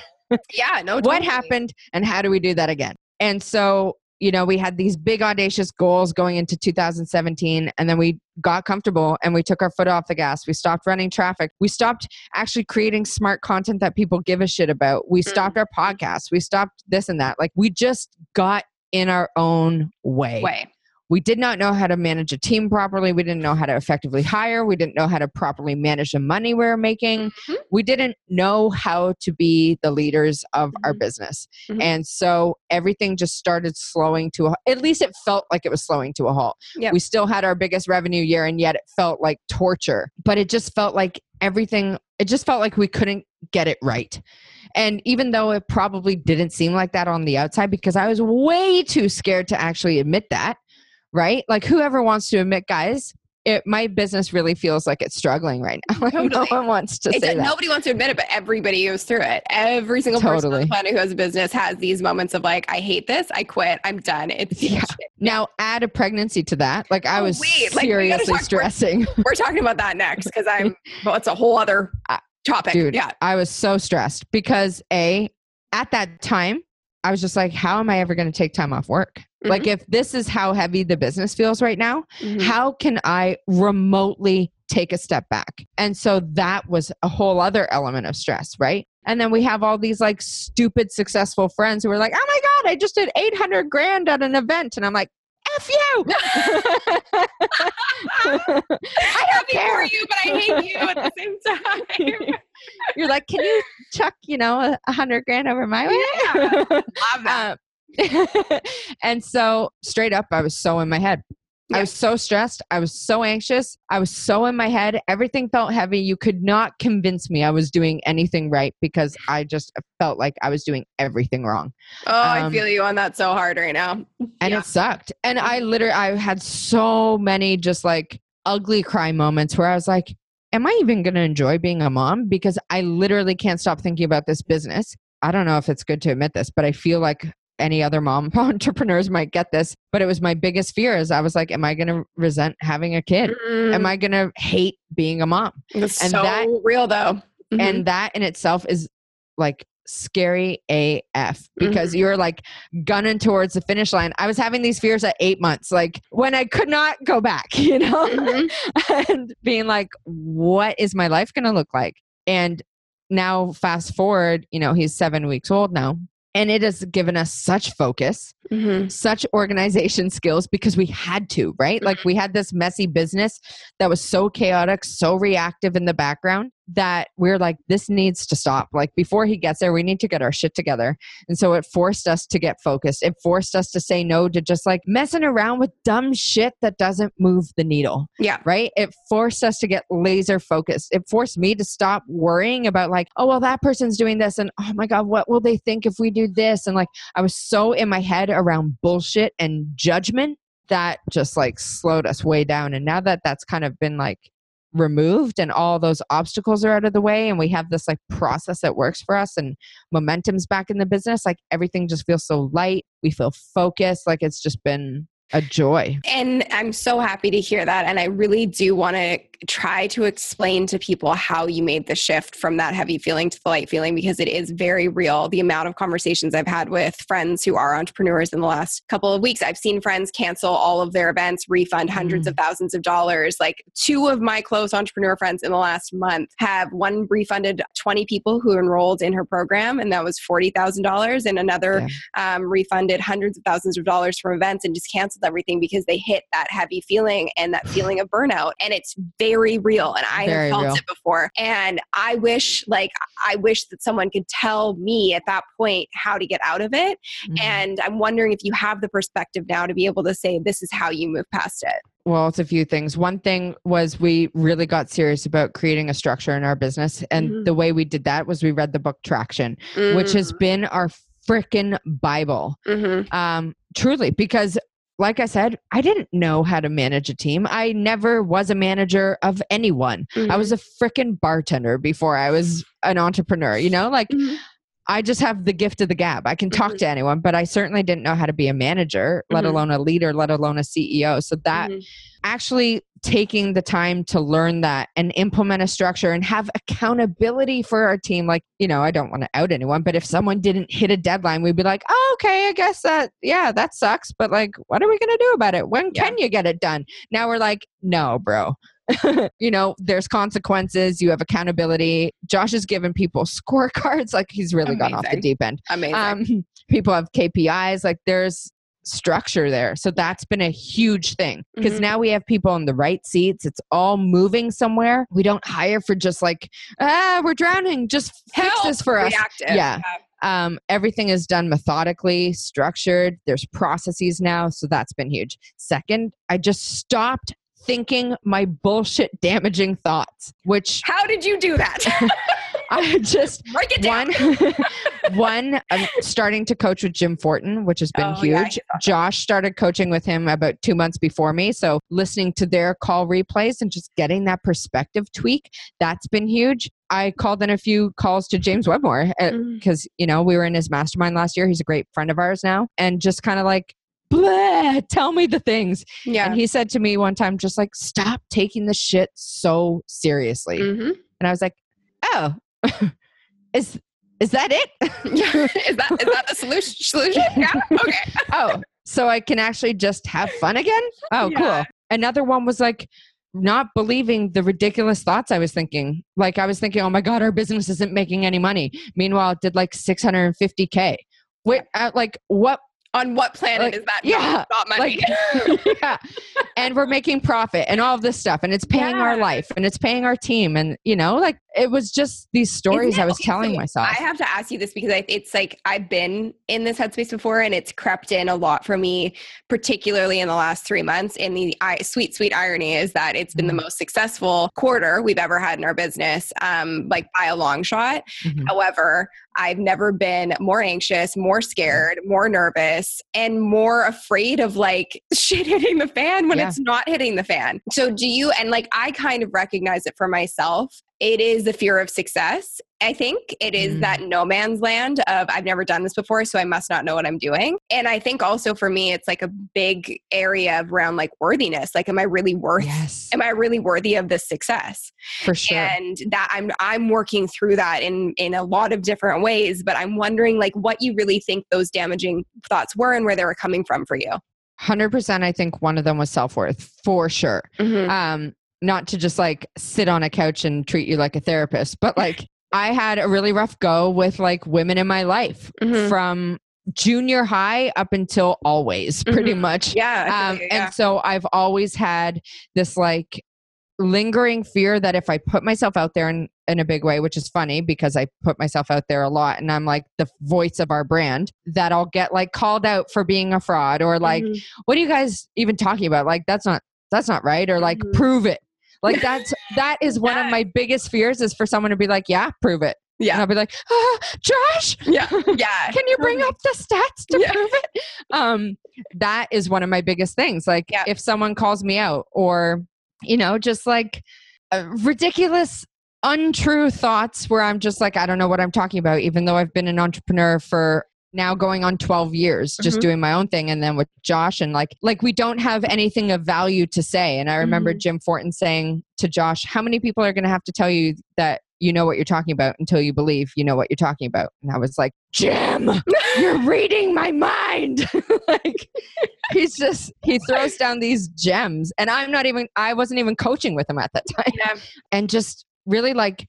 yeah no what happened and how do we do that again and so you know we had these big audacious goals going into 2017 and then we got comfortable and we took our foot off the gas. We stopped running traffic. We stopped actually creating smart content that people give a shit about. We Mm. stopped our podcast we stopped this and that. Like we just got in our own way. Way We did not know how to manage a team properly. We didn't know how to effectively hire. We didn't know how to properly manage the money we were making. Mhm. We didn't know how to be the leaders of our Mhm. business. Mhm. And so everything just started slowing to a at least it felt like it was slowing to a halt. Yep. We still had our biggest revenue year and yet it felt like torture. But it just felt like everything it just felt like we couldn't get it right. And even though it probably didn't seem like that on the outside because I was way too scared to actually admit that, right? Like whoever wants to admit guys, it my business really feels like it's struggling right now. Like Totally. no one wants to It's say that. nobody wants to admit it, but everybody goes through it. Every single person on the planet who has a business has these moments of like, I hate this, I quit, I'm done. It's Yeah. Now add a pregnancy to that. Like I Oh, was wait, like, seriously talk- stressing. We're talking about that next because I'm. Well, it's a whole other topic. Dude, Yeah. I was so stressed because A, at that time, I was just like, how am I ever going to take time off work? Like, if this is how heavy the business feels right now, Mhm. how can I remotely take a step back? And so that was a whole other element of stress, right? And then we have all these like stupid successful friends who are like, oh my God, I just did 800 grand at an event. And I'm like, F you. I don't Happy care. for you, but I hate you at the same time. You're like, can you chuck, you know, a a hundred grand over my way? Yeah. Love that. Um, and so straight up, I was so in my head. I was so stressed. I was so anxious. I was so in my head. Everything felt heavy. You could not convince me I was doing anything right because I just felt like I was doing everything wrong. oh, I um, feel you on that so hard right now. And Yeah. it sucked. And I literally, I had so many just like ugly cry moments where I was like, am I even going to enjoy being a mom? Because I literally can't stop thinking about this business. I don't know if it's good to admit this, but I feel like any other mom entrepreneurs might get this. But it was my biggest fear is I was like, am I going to resent having a kid? Am I going to hate being a mom? It's and so that- real though. Mhm. And that in itself is like scary AF because you're like gunning towards the finish line. I was having these fears at eight months, like when I could not go back, you know, Mhm. and being like, what is my life going to look like? And now, fast forward, you know, he's seven weeks old now. And it has given us such focus, Mhm. such organization skills because we had to, right? Like we had this messy business that was so chaotic, so reactive in the background that we're like, this needs to stop. Like before he gets there, we need to get our shit together. And so it forced us to get focused. It forced us to say no to just like messing around with dumb shit that doesn't move the needle Yeah. right? It forced us to get laser focused. It forced me to stop worrying about like, oh well, that person's doing this, and oh my god, what will they think if we do this? And like, I was so in my head around bullshit and judgment that just like slowed us way down. And now that that's kind of been like removed and all those obstacles are out of the way and we have this like process that works for us and momentum's back in the business like everything just feels so light we feel focused like it's just been a joy And I'm so happy to hear that. And I really do want to try to explain to people how you made the shift from that heavy feeling to the light feeling because it is very real. The amount of conversations I've had with friends who are entrepreneurs in the last couple of weeks, I've seen friends cancel all of their events, refund hundreds of thousands of dollars. Like two of my close entrepreneur friends in the last month have one refunded 20 people who enrolled in her program, and that was $40,000, and another um, refunded hundreds of thousands of dollars from events and just canceled everything because they hit that heavy feeling and that feeling of burnout. And it's very real. And I Very have felt real. it before. And I wish, like, I wish that someone could tell me at that point how to get out of it. Mhm. And I'm wondering if you have the perspective now to be able to say, this is how you move past it. Well, it's a few things. One thing was we really got serious about creating a structure in our business. And Mhm. the way we did that was we read the book Traction, which has been our freaking Bible. Mhm. Um, truly, because like I said, I didn't know how to manage a team. I never was a manager of anyone. I Mhm. was a freaking bartender before I was an entrepreneur, you know? Like Mhm. I just have the gift of the gab. I can talk Mhm. to anyone, but I certainly didn't know how to be a manager, let Mhm. alone a leader, let alone a CEO. So that Mhm. actually taking the time to learn that and implement a structure and have accountability for our team like you know i don't want to out anyone but if someone didn't hit a deadline we'd be like oh okay i guess that yeah that sucks but like what are we going to do about it when Yeah. can you get it done now we're like no bro you know there's consequences you have accountability josh has given people scorecards like he's really gone off the deep end Amazing. um, people have KPIs. Like there's structure there. So that's been a huge thing because Mhm. now we have people in the right seats. It's all moving somewhere. We don't hire for just like, ah, we're drowning. Just fix this for us. reactive. Yeah. Um, everything is done methodically, structured. There's processes now. So that's been huge. Second, I just stopped thinking my bullshit damaging thoughts, which How did you do that? I just Break it down. one one i'm starting to coach with jim fortin which has been Oh, huge awesome. josh started coaching with him about two months before me so listening to their call replays and just getting that perspective tweak that's been huge i called in a few calls to james wedmore Mhm. because you know we were in his mastermind last year he's a great friend of ours now and just kind of like Blah, tell me the things. Yeah. And he said to me one time, just like, stop taking the shit so seriously. Mhm. And I was like, oh, is is that it? is that is that the solution? Solution? Yeah. Okay. oh, so I can actually just have fun again? Oh, Yeah. cool. Another one was like not believing the ridiculous thoughts I was thinking. Like I was thinking, oh my God, our business isn't making any money. Meanwhile, it did like 650K. Wait, uh, like what? On what planet Like, is that? yeah, Not, money. Like, yeah. And we're making profit and all of this stuff. And it's paying our life and it's paying our team. And, you know, like it was just these stories I was okay, telling so myself. I have to ask you this because I, it's like I've been in this headspace before, and it's crept in a lot for me, particularly in the last three months. And the I, sweet, sweet irony is that it's been the Mm. most successful quarter we've ever had in our business, um, like by a long shot. Mhm. However, I've never been more anxious, more scared, more nervous, and more afraid of like shit hitting the fan when Yeah. it's not hitting the fan. So, do you, and like I kind of recognize it for myself, it is the fear of success. I think it is Mm. that no man's land of I've never done this before, so I must not know what I'm doing. And I think also for me, it's like a big area around like worthiness. Like, am I really worth? yes, Am I really worthy of this success? for sure. and that i'm i'm working through that in in a lot of different ways but i'm wondering like what you really think those damaging thoughts were and where they were coming from for you 100% I think one of them was self-worth for sure. Um not to just like sit on a couch and treat you like a therapist, but like I had a really rough go with like women in my life Mhm. from junior high up until always pretty Mhm. much. yeah, Um you, yeah. and so I've always had this like lingering fear that if I put myself out there in, in a big way, which is funny because I put myself out there a lot and I'm like the voice of our brand, that I'll get like called out for being a fraud or like, Mhm. what are you guys even talking about? Like that's not that's not right or like Mhm. prove it. Like that's that is one of my biggest fears is for someone to be like, yeah, prove it. And yeah I'll be like, ah, Josh, yeah yeah can you bring up the stats to Yeah. prove it? Um, that is one of my biggest things. Like Yeah. if someone calls me out or, you know, just like uh, ridiculous, untrue thoughts where I'm just like, I don't know what I'm talking about, even though I've been an entrepreneur for now going on 12 years just Mhm. doing my own thing and then with Josh and like like we don't have anything of value to say and I remember Mhm. Jim Fortin saying to Josh how many people are going to have to tell you that you know what you're talking about until you believe you know what you're talking about and I was like Jim you're reading my mind like he's just he throws down these gems and i'm not even i wasn't even coaching with him at that time Yeah. and just really like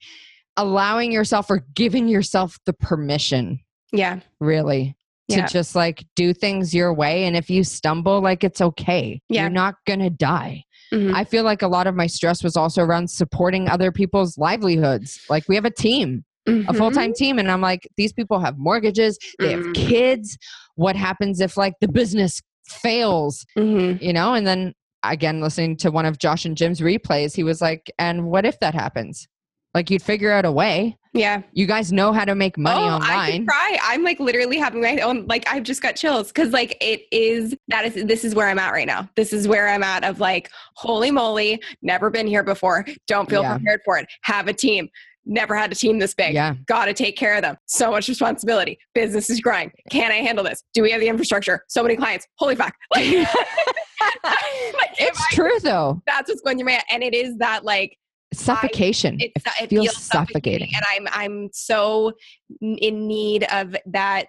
allowing yourself or giving yourself the permission yeah really to Yeah. just like do things your way and if you stumble like it's okay Yeah. you're not gonna die Mhm. i feel like a lot of my stress was also around supporting other people's livelihoods like we have a team a Mhm. full-time team and i'm like these people have mortgages they have Mhm. kids what happens if like the business fails Mhm. you know and then again listening to one of josh and jim's replays he was like and what if that happens like you'd figure out a way yeah you guys know how to make money oh, I online could cry. I'm like literally having my own like I've just got chills because like it is that is this is where I'm at right now. This is where I'm at of like holy moly, never been here before. Don't feel Yeah. prepared for it. Have a team. Never had a team this big. yeah Got to take care of them. So much responsibility. Business is growing. Can I handle this? Do we have the infrastructure? So many clients. Holy fuck! Like, like it's I- true though that's what's going through my head, and it is that like suffocation. It, it, it feels, feels suffocating. and i'm i'm so in need of that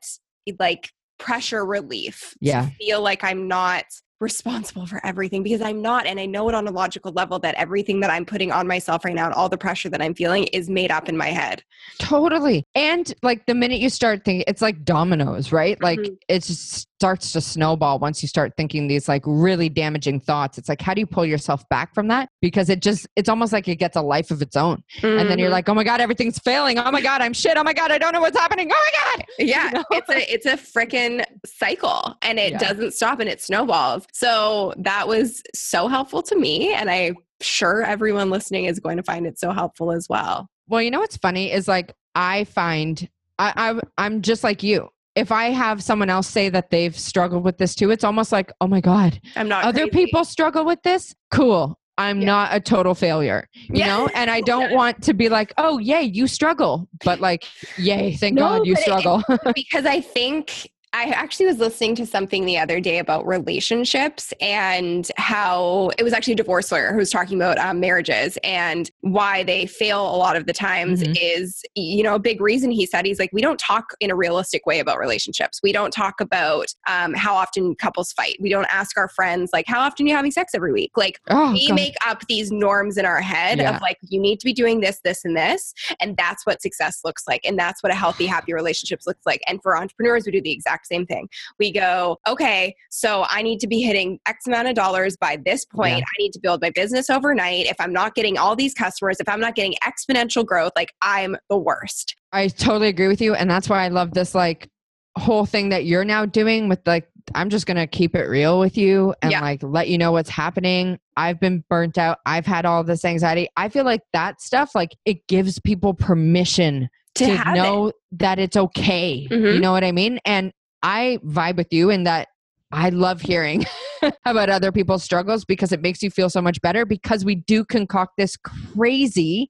like pressure relief Yeah. to feel like i'm not responsible for everything because i'm not and i know it on a logical level that everything that i'm putting on myself right now and all the pressure that i'm feeling is made up in my head. Totally. And like the minute you start thinking it's like dominoes right? Like Mhm. it's just starts to snowball once you start thinking these like really damaging thoughts. It's like, how do you pull yourself back from that? Because it just, it's almost like it gets a life of its own. Mm-hmm. And then you're mm-hmm. like, oh my God, everything's failing. Oh my God, I'm shit. Oh my God, I don't know what's happening. Oh my God. Yeah. You know? It's a, it's a freaking cycle and it yeah. doesn't stop and it snowballs. So that was so helpful to me. And I'm sure everyone listening is going to find it so helpful as well. Well, you know what's funny is like, I find I, I I'm just like you if I have someone else say that they've struggled with this too, it's almost like, oh my God, I'm not other crazy. people struggle with this. Cool. I'm yeah. not a total failure, you yeah. know? And I don't yeah. want to be like, oh, yay, you struggle. But like, yay, thank no, God you struggle. It, because I think I actually was listening to something the other day about relationships and how it was actually a divorce lawyer who was talking about um, marriages and why they fail a lot of the times mm-hmm. is, you know, a big reason he said he's like, we don't talk in a realistic way about relationships. We don't talk about um, how often couples fight. We don't ask our friends, like, how often are you having sex every week? Like, oh, we God. make up these norms in our head yeah. of like, you need to be doing this, this, and this. And that's what success looks like. And that's what a healthy, happy relationships looks like. And for entrepreneurs, we do the exact exact same thing. We go, okay, so I need to be hitting X amount of dollars by this point. Yeah. I need to build my business overnight. If I'm not getting all these customers, if I'm not getting exponential growth, like I'm the worst. I totally agree with you. And that's why I love this like whole thing that you're now doing with like I'm just going to keep it real with you and yeah. like let you know what's happening. I've been burnt out. I've had all this anxiety. I feel like that stuff like it gives people permission to, to know it. that it's okay. Mm-hmm. You know what I mean? And I vibe with you in that I love hearing about other people's struggles because it makes you feel so much better because we do concoct this crazy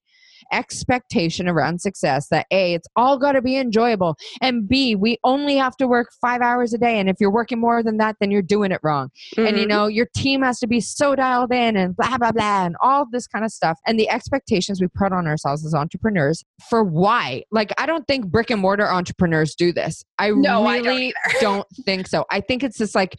expectation around success that A, it's all got to be enjoyable, and B, we only have to work five hours a day. And if you're working more than that, then you're doing it wrong. Mm-hmm. And you mm-hmm. know, your team has to be so dialed in and blah, blah, blah, and all this kind of stuff. And the expectations we put on ourselves as entrepreneurs for why? Like, I don't think brick and mortar entrepreneurs do this. I no, really I don't, don't think so. I think it's this like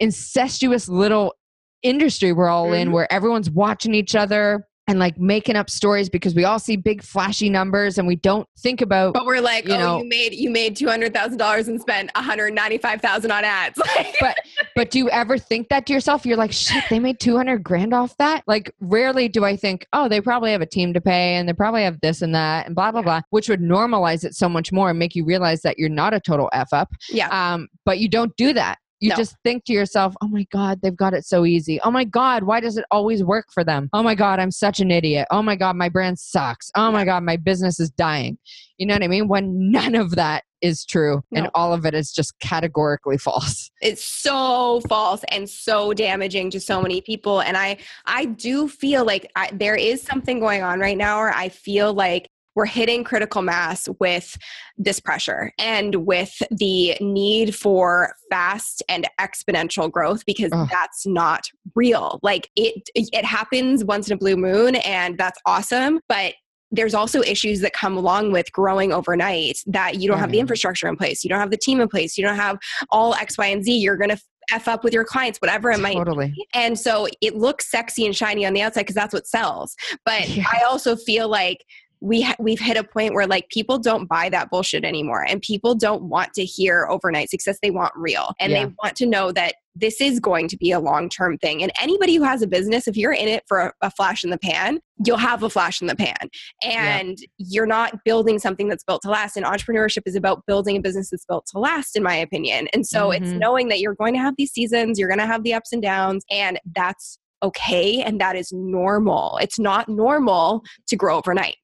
incestuous little industry we're all mm-hmm. in where everyone's watching each other and like making up stories because we all see big flashy numbers and we don't think about but we're like you oh know, you made you made $200000 and spent 195000 on ads. But but do you ever think that to yourself? You're like shit they made 200 grand off that? Like rarely do i think oh they probably have a team to pay and they probably have this and that and blah blah yeah. blah which would normalize it so much more and make you realize that you're not a total f up. Yeah. Um but you don't do that you no. just think to yourself, oh my God, they've got it so easy. Oh my God, why does it always work for them? Oh my God, I'm such an idiot. Oh my God, my brand sucks. Oh my God, my business is dying. You know what I mean? When none of that is true no. and all of it is just categorically false. It's so false and so damaging to so many people. And I, I do feel like I, there is something going on right now where I feel like we're hitting critical mass with this pressure and with the need for fast and exponential growth because Ugh. that's not real. Like it it happens once in a blue moon and that's awesome, but there's also issues that come along with growing overnight that you don't have the infrastructure in place, you don't have the team in place, you don't have all X, Y, and Z. You're going to f up with your clients, whatever it might totally. be. And so it looks sexy and shiny on the outside because that's what sells. But yeah. I also feel like we ha- we've hit a point where like people don't buy that bullshit anymore and people don't want to hear overnight success they want real and yeah. they want to know that this is going to be a long-term thing and anybody who has a business if you're in it for a, a flash in the pan you'll have a flash in the pan and yeah. you're not building something that's built to last and entrepreneurship is about building a business that's built to last in my opinion and so mm-hmm. it's knowing that you're going to have these seasons you're going to have the ups and downs and that's okay and that is normal it's not normal to grow overnight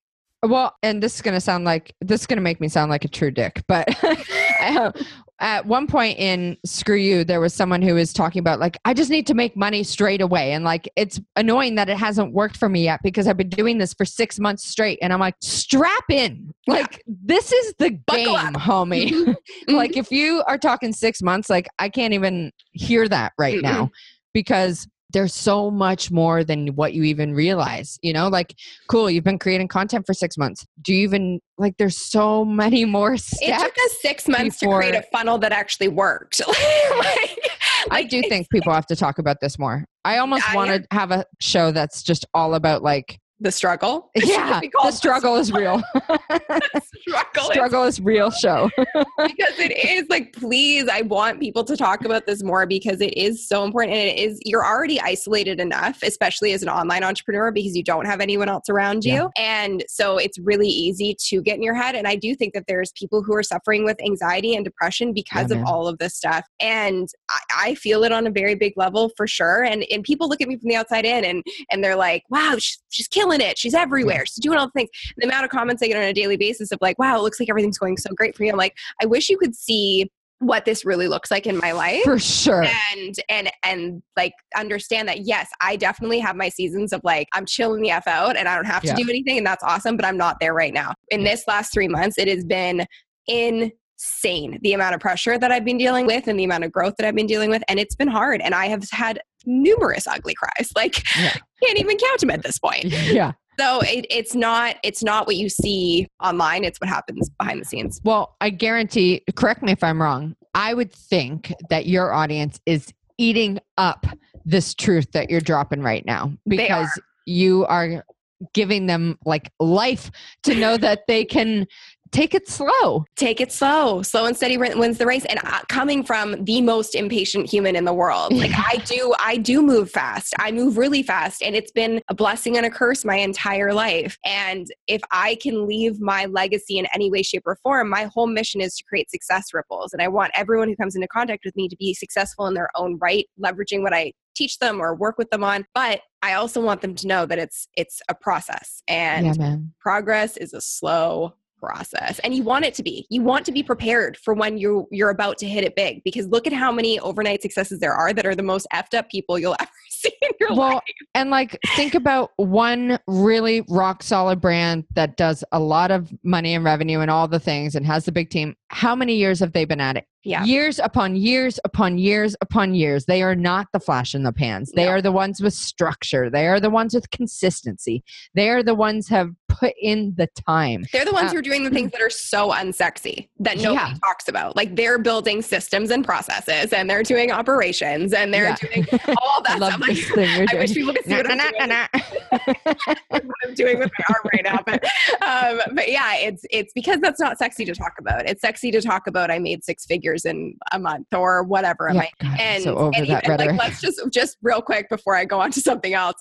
well, and this is going to sound like this is going to make me sound like a true dick, but uh, at one point in Screw You, there was someone who was talking about like I just need to make money straight away, and like it's annoying that it hasn't worked for me yet because I've been doing this for six months straight, and I'm like strap in, like yeah. this is the Buckle game, up. homie. Mm-hmm. like if you are talking six months, like I can't even hear that right mm now because there's so much more than what you even realize you know like cool you've been creating content for six months. Do you even like there's so many more steps it took us six months before... to create a funnel that actually worked. Like, i do think people have to talk about this more. I almost want to have a show that's just all about like the struggle. Yeah, the struggle is real. struggle, struggle is real show. because it is like, please, I want people to talk about this more because it is so important. And it is, you're already isolated enough, especially as an online entrepreneur, because you don't have anyone else around you. Yeah. And so it's really easy to get in your head. And I do think that there's people who are suffering with anxiety and depression because yeah, of all of this stuff. And I, I, feel it on a very big level for sure. And, and people look at me from the outside in and, and they're like, wow, she's, she's killing it. She's everywhere. She's doing all the things. The amount of comments I get on a daily basis of like, wow, it looks like everything's going so great for you. I'm like, I wish you could see what this really looks like in my life for sure and and and like understand that yes i definitely have my seasons of like i'm chilling the f out and i don't have to yeah. do anything and that's awesome but i'm not there right now in this last three months it has been insane the amount of pressure that i've been dealing with and the amount of growth that i've been dealing with and it's been hard and i have had numerous ugly cries like yeah. can't even count them at this point yeah so it, it's not it's not what you see online. It's what happens behind the scenes. Well, I guarantee. Correct me if I'm wrong. I would think that your audience is eating up this truth that you're dropping right now because you are giving them like life to know that they can take it slow. Take it slow. Slow and steady wins the race. And uh, coming from the most impatient human in the world, like I do, I do move fast. I move really fast, and it's been a blessing and a curse my entire life. And if I can leave my legacy in any way, shape, or form, my whole mission is to create success ripples. And I want everyone who comes into contact with me to be successful in their own right, leveraging what I teach them or work with them on but i also want them to know that it's it's a process and yeah, progress is a slow process and you want it to be. You want to be prepared for when you you're about to hit it big because look at how many overnight successes there are that are the most effed up people you'll ever see in your well, life. and like think about one really rock solid brand that does a lot of money and revenue and all the things and has the big team. How many years have they been at it yeah. Years upon years upon years upon years. They are not the flash in the pans. They no. are the ones with structure. They are the ones with consistency. They are the ones have put in the time. They're the ones uh, who are doing the things that are so unsexy that nobody yeah. talks about. Like they're building systems and processes and they're doing operations and they're yeah. doing all that I stuff. Like, I wish people could see what, I'm doing. what I'm doing with my arm right now. But um, but yeah, it's it's because that's not sexy to talk about. It's sexy to talk about I made six figures in a month or whatever. Yeah, God, and, so over and that even, like let's just just real quick before I go on to something else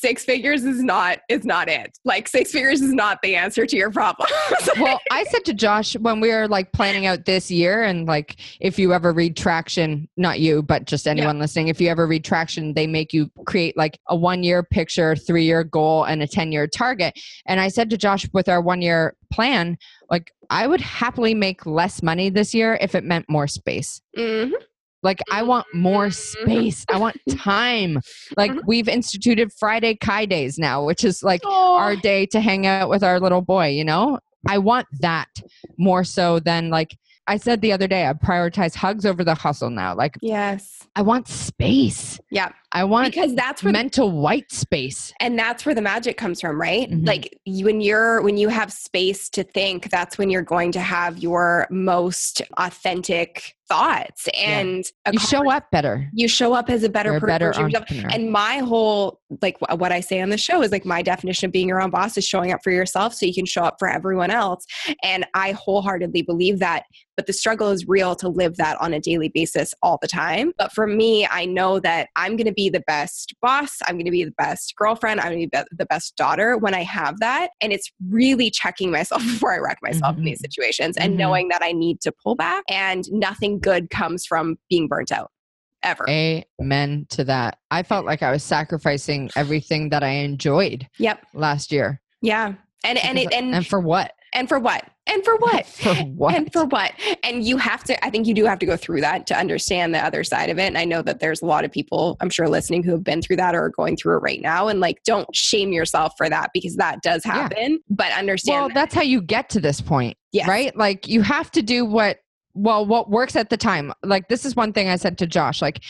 six figures is not is not it like six figures is not the answer to your problem well i said to josh when we were like planning out this year and like if you ever read traction not you but just anyone yeah. listening if you ever read traction they make you create like a one year picture three year goal and a 10 year target and i said to josh with our one year plan like i would happily make less money this year if it meant more space mm-hmm. Like, I want more mm-hmm. space. I want time. Like, mm-hmm. we've instituted Friday Kai days now, which is like Aww. our day to hang out with our little boy, you know? I want that more so than like, I said the other day, I prioritize hugs over the hustle now. Like, yes, I want space. Yeah. I want because that's where mental white space. And that's where the magic comes from, right? Mm-hmm. Like when you're when you have space to think, that's when you're going to have your most authentic thoughts and yeah. you show up better. You show up as a better person. Better and my whole like what I say on the show is like my definition of being your own boss is showing up for yourself so you can show up for everyone else. And I wholeheartedly believe that. But the struggle is real to live that on a daily basis all the time. But for me, I know that I'm going to be the best boss. I'm going to be the best girlfriend. I'm going to be the best daughter when I have that. And it's really checking myself before I wreck myself mm-hmm. in these mm-hmm. situations and mm-hmm. knowing that I need to pull back and nothing good comes from being burnt out ever. Amen to that. I felt like I was sacrificing everything that I enjoyed. Yep. Last year. Yeah. And and it and, and for what? And for what? And for what? for what? And for what? And you have to, I think you do have to go through that to understand the other side of it. And I know that there's a lot of people, I'm sure, listening who have been through that or are going through it right now. And like, don't shame yourself for that because that does happen. Yeah. But understand. Well, that. that's how you get to this point. Yes. Right? Like, you have to do what well what works at the time like this is one thing i said to josh like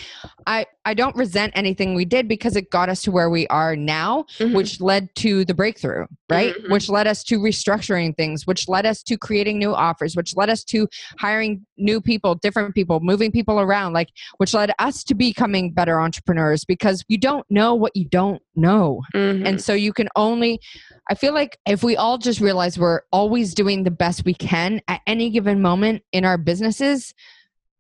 i I don't resent anything we did because it got us to where we are now, Mhm. which led to the breakthrough, right? Mhm. Which led us to restructuring things, which led us to creating new offers, which led us to hiring new people, different people, moving people around, like which led us to becoming better entrepreneurs because you don't know what you don't know. Mhm. And so you can only, I feel like if we all just realize we're always doing the best we can at any given moment in our businesses,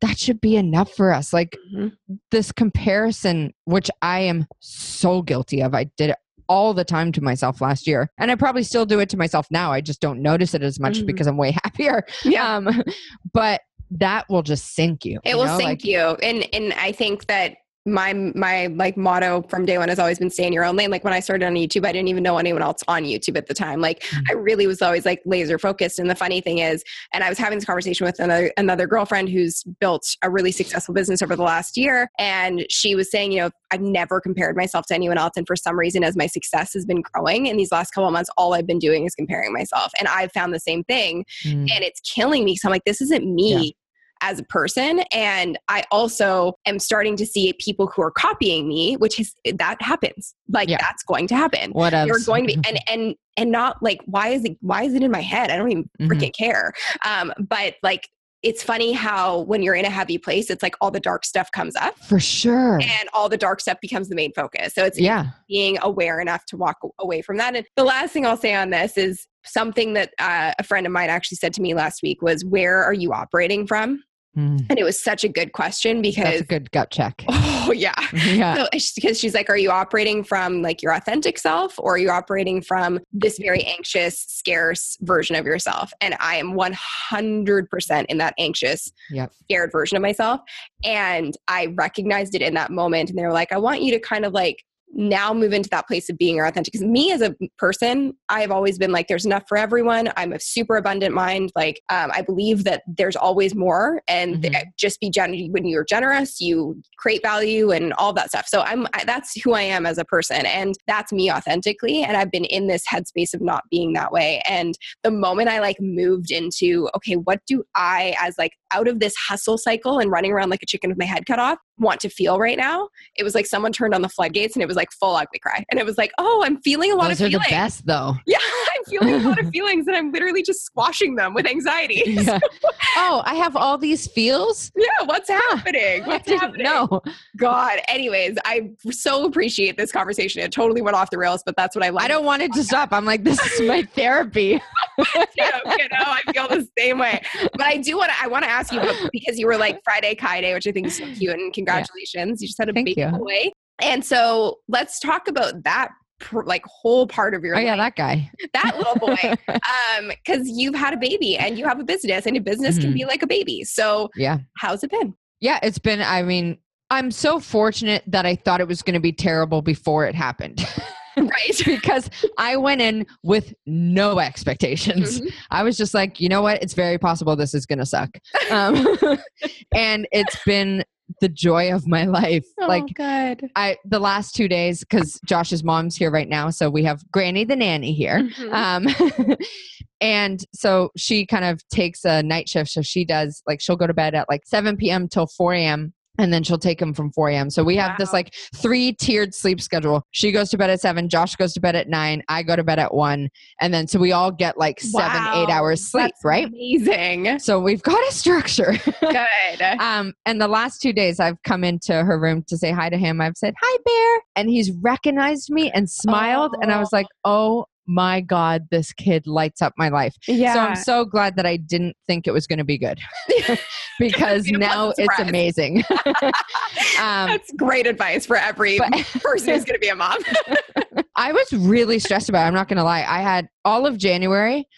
that should be enough for us. Like Mhm. this comparison, which I am so guilty of, I did it all the time to myself last year. And I probably still do it to myself now. I just don't notice it as much Mhm. because I'm way happier. yeah. Um, but that will just sink you. it you will know? sink Like, you and and i think that my my like motto from day one has always been stay in your own lane like when i started on youtube i didn't even know anyone else on youtube at the time like Mm. i really was always like laser focused and the funny thing is and i was having this conversation with another another girlfriend who's built a really successful business over the last year and she was saying you know i've never compared myself to anyone else and for some reason as my success has been growing in these last couple of months all i've been doing is comparing myself and i've found the same thing Mm. and it's killing me. So I'm like, this isn't me. Yeah. As a person, and I also am starting to see people who are copying me, which is that happens. Like Yeah. that's going to happen. what else? You're going to be, and and and not like why is it why is it in my head? I don't even Mhm. freaking care. Um, but like it's funny how when you're in a heavy place, it's like all the dark stuff comes up, For sure. and all the dark stuff becomes the main focus. So it's Yeah. being aware enough to walk away from that. And the last thing I'll say on this is something that uh, a friend of mine actually said to me last week was, "Where are you operating from?" Mm. And it was such a good question because That's a good gut check. oh yeah. yeah. So, because she's like, are you operating from like your authentic self or are you operating from this very anxious, scarce version of yourself? And I am 100% in that anxious, Yep. scared version of myself. And I recognized it in that moment. And they were like, I want you to kind of like now move into that place of being your authentic. Because me as a person, I've always been like, there's enough for everyone. I'm a super abundant mind. Like, um, I believe that there's always more, and Mhm. just be gen- when you're generous, you create value and all that stuff. So I'm I, that's who I am as a person, and that's me authentically. And I've been in this headspace of not being that way. And the moment I like moved into, okay, what do I as like out of this hustle cycle and running around like a chicken with my head cut off want to feel right now? It was like someone turned on the floodgates and it was like full ugly cry. And it was like, oh, I'm feeling a lot Those of are the feelings. best, though. Yeah, I'm feeling a lot of feelings and I'm literally just squashing them with anxiety. Yeah. oh, I have all these feels. yeah, what's happening? I What's didn't happening? know. God. Anyways, I so appreciate this conversation. It totally went off the rails, but that's what I like. I don't want it to stop. I'm like, this is my therapy. you know, I feel the same way. But I do want to. I want to ask you because you were like Friday Kai Day, which I think is so cute, and congratulations, you just had a Thank baby you. boy. And so let's talk about that. Like whole part of your life. Oh yeah, that guy. that little boy, um, because you've had a baby and you have a business, and a business can Mhm. be like a baby. So Yeah. how's it been? Yeah, it's been I mean, I'm so fortunate that I thought it was going to be terrible before it happened. Right. because I went in with no expectations. Mhm. I was just like, you know what? It's very possible this is going to suck. Um, and it's been the joy of my life. like good. I the last two days because Josh's mom's here right now, so we have Granny the nanny here. Mhm. Um, and so she kind of takes a night shift. So she does like she'll go to bed at like 7 p.m. till 4 a.m. And then she'll take him from 4 a.m. So we have this like three tiered sleep schedule. She goes to bed at seven, Josh goes to bed at nine, I go to bed at one. And then so we all get like seven, eight hours sleep, That's right? Amazing. So we've got a structure. Good. Um, and the last two days, I've come into her room to say hi to him. I've said, Hi, Bear. And he's recognized me and smiled. And I was like, Oh my God, this kid lights up my life. yeah. So I'm so glad that I didn't think it was going to be good because be now it's amazing. um, That's great advice for every but- person who's going to be a mom. I was really stressed about it. I'm not going to lie. I had all of January.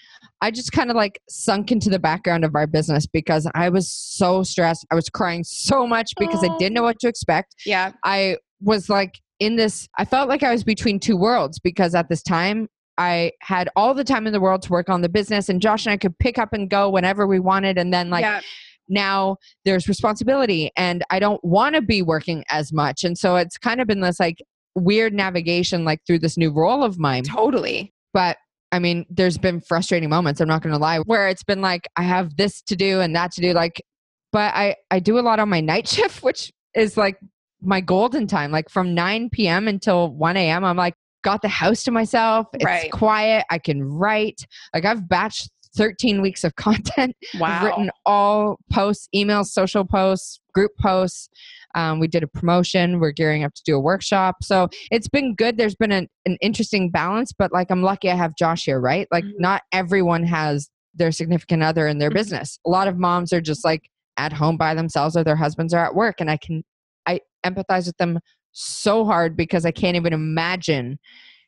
I just kind of like sunk into the background of our business because I was so stressed. I was crying so much because I didn't know what to expect. yeah. I was like in this, I felt like I was between two worlds because at this time I had all the time in the world to work on the business and Josh and I could pick up and go whenever we wanted. And then like yeah. now there's responsibility and I don't want to be working as much. And so it's kind of been this like weird navigation like through this new role of mine. Totally. But I mean, there's been frustrating moments, I'm not going to lie, where it's been like I have this to do and that to do like but I I do a lot on my night shift which is like my golden time. Like from 9 p.m. until 1 a.m., I'm like, got the house to myself. It's Right. quiet. I can write. Like I've batched 13 weeks of content. I've Wow. written all posts, emails, social posts, group posts. Um, we did a promotion. We're gearing up to do a workshop. So it's been good. There's been an, an interesting balance, but like I'm lucky I have Josh here, right? Like Mhm. not everyone has their significant other in their Mhm. business. A lot of moms are just like at home by themselves or their husbands are at work. And I can, I empathize with them so hard because I can't even imagine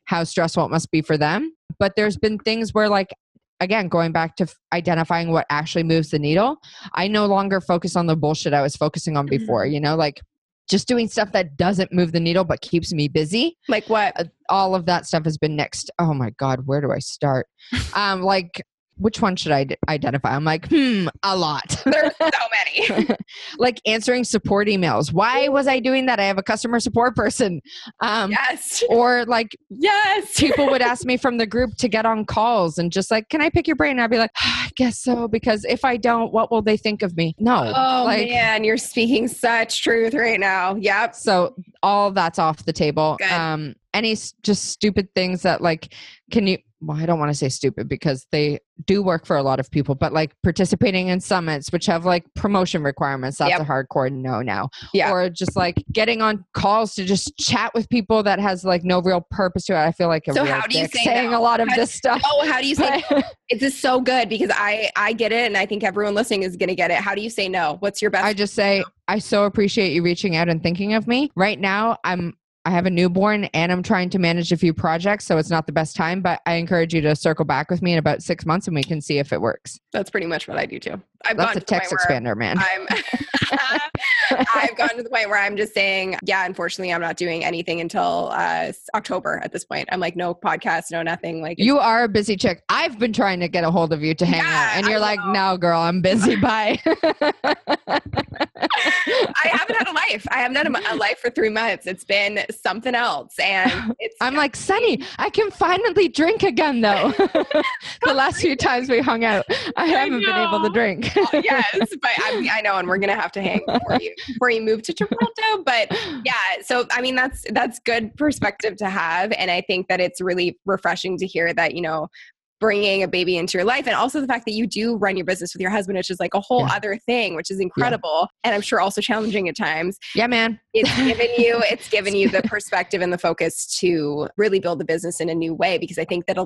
how stressful it must be for them. But there's been things where like, again, going back to identifying what actually moves the needle, I no longer focus on the bullshit I was focusing on before, you know, like just doing stuff that doesn't move the needle but keeps me busy. Like what? Uh, all of that stuff has been next. Oh my God, where do I start? um, like, which one should I identify? I'm like, hmm, a lot. There's so many. like answering support emails. Why was I doing that? I have a customer support person. Um, yes. Or like Yes. people would ask me from the group to get on calls and just like, can I pick your brain? I'd be like, I guess so. Because if I don't, what will they think of me? No. Oh like, man, you're speaking such truth right now. Yep. So all that's off the table. Good. Um, any just stupid things that like, can you? Well, I don't want to say stupid because they do work for a lot of people, but like participating in summits, which have like promotion requirements, that's Yep. a hardcore no now. Yeah. Or just like getting on calls to just chat with people that has like no real purpose to it. I feel like a So real how do you say saying no? a lot of How- this stuff. Oh, how do you say it's just so good because I I get it and I think everyone listening is gonna get it. How do you say no? What's your best? I just say I so appreciate you reaching out and thinking of me. Right now, I'm I have a newborn and I'm trying to manage a few projects, so it's not the best time. But I encourage you to circle back with me in about six months, and we can see if it works. That's pretty much what I do too. I've That's a text expander, man. I'm I've gotten to the point where I'm just saying, yeah, unfortunately, I'm not doing anything until uh, October at this point. I'm like, no podcast, no nothing. Like, You are a busy chick. I've been trying to get a hold of you to hang Yeah, out, and you're like. "No, girl, I'm busy. Bye." I haven't had a life. I haven't had a, a life for three months. It's been something else, and it's. I'm like, Sunny, I can finally drink again, though. the last few times we hung out, I haven't been able to drink. yes, but I, I know, and we're gonna have to hang before you before you move to Toronto. But yeah, so I mean, that's that's good perspective to have, and I think that it's really refreshing to hear that you know bringing a baby into your life and also the fact that you do run your business with your husband which is like a whole Yeah. other thing which is incredible and i'm sure also challenging at times yeah, man. it's given you it's given you the perspective and the focus to really build the business in a new way because i think that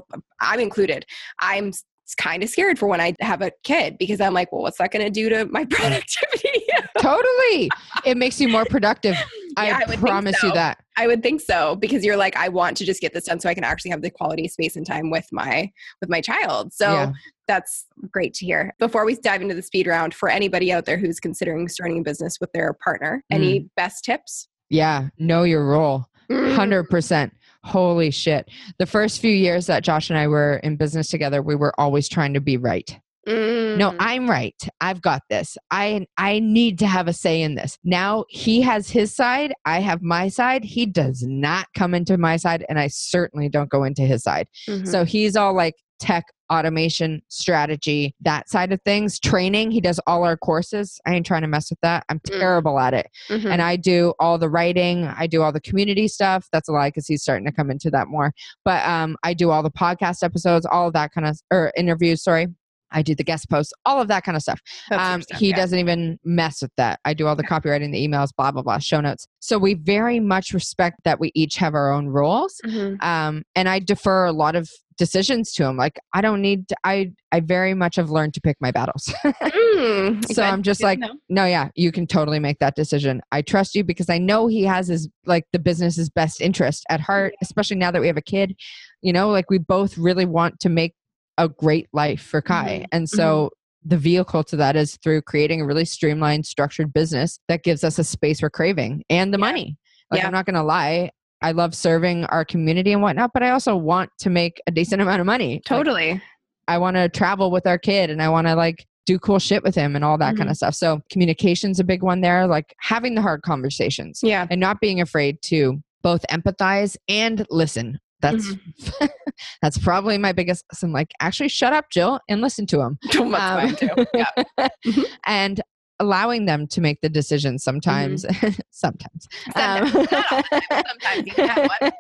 i'm included i'm kind of scared for when i have a kid because i'm like well what's that going to do to my productivity totally. It makes you more productive. Yeah, I I, promise you that. i would think so because you're like i want to just get this done so i can actually have the quality space and time with my with my child so Yeah. that's great to hear before we dive into the speed round for anybody out there who's considering starting a business with their partner any mm. best tips Yeah. Know your role. Mm. 100%. Holy shit. The first few years that Josh and I were in business together, we were always trying to be right. No, Mm. I'm right. I've got this. I I need to have a say in this. Now he has his side, I have my side. He does not come into my side and I certainly don't go into his side. Mhm. So he's all like tech, automation, strategy, that side of things, training. He does all our courses. I ain't trying to mess with that. I'm Mm. terrible at it. Mhm. And I do all the writing. I do all the community stuff. That's a lie because he's starting to come into that more. But um, I do all the podcast episodes, all of that kind of, or interviews, sorry. I do the guest posts, all of that kind of stuff. Um, he yeah. doesn't even mess with that. I do all the copywriting, the emails, blah, blah, blah, show notes. So we very much respect that we each have our own roles. Mhm. Um, and I defer a lot of decisions to him. Like I don't need to, I, I very much have learned to pick my battles. Mm, So. I'm just like, know. no, yeah, you can totally make that decision. I trust you because I know he has his like the business's best interest at heart, especially now that we have a kid. You know, like we both really want to make a great life for Kai. Mhm. And so the vehicle to that is through creating a really streamlined, structured business that gives us a space we're craving and the Yeah. money. Like Yeah. I'm not gonna lie. I love serving our community and whatnot, but I also want to make a decent amount of money. Like, totally. I want to travel with our kid and I want to like do cool shit with him and all that Mm-hmm. kind of stuff. So communication's a big one there, like having the hard conversations yeah. and not being afraid to both empathize and listen. That's Mm-hmm. that's probably my biggest lesson. Like actually shut up, Jill, and listen to him. Too. Yeah. Mhm. and allowing them to make the decisions sometimes sometimes Um, Sometimes, not all the time, sometimes you have one.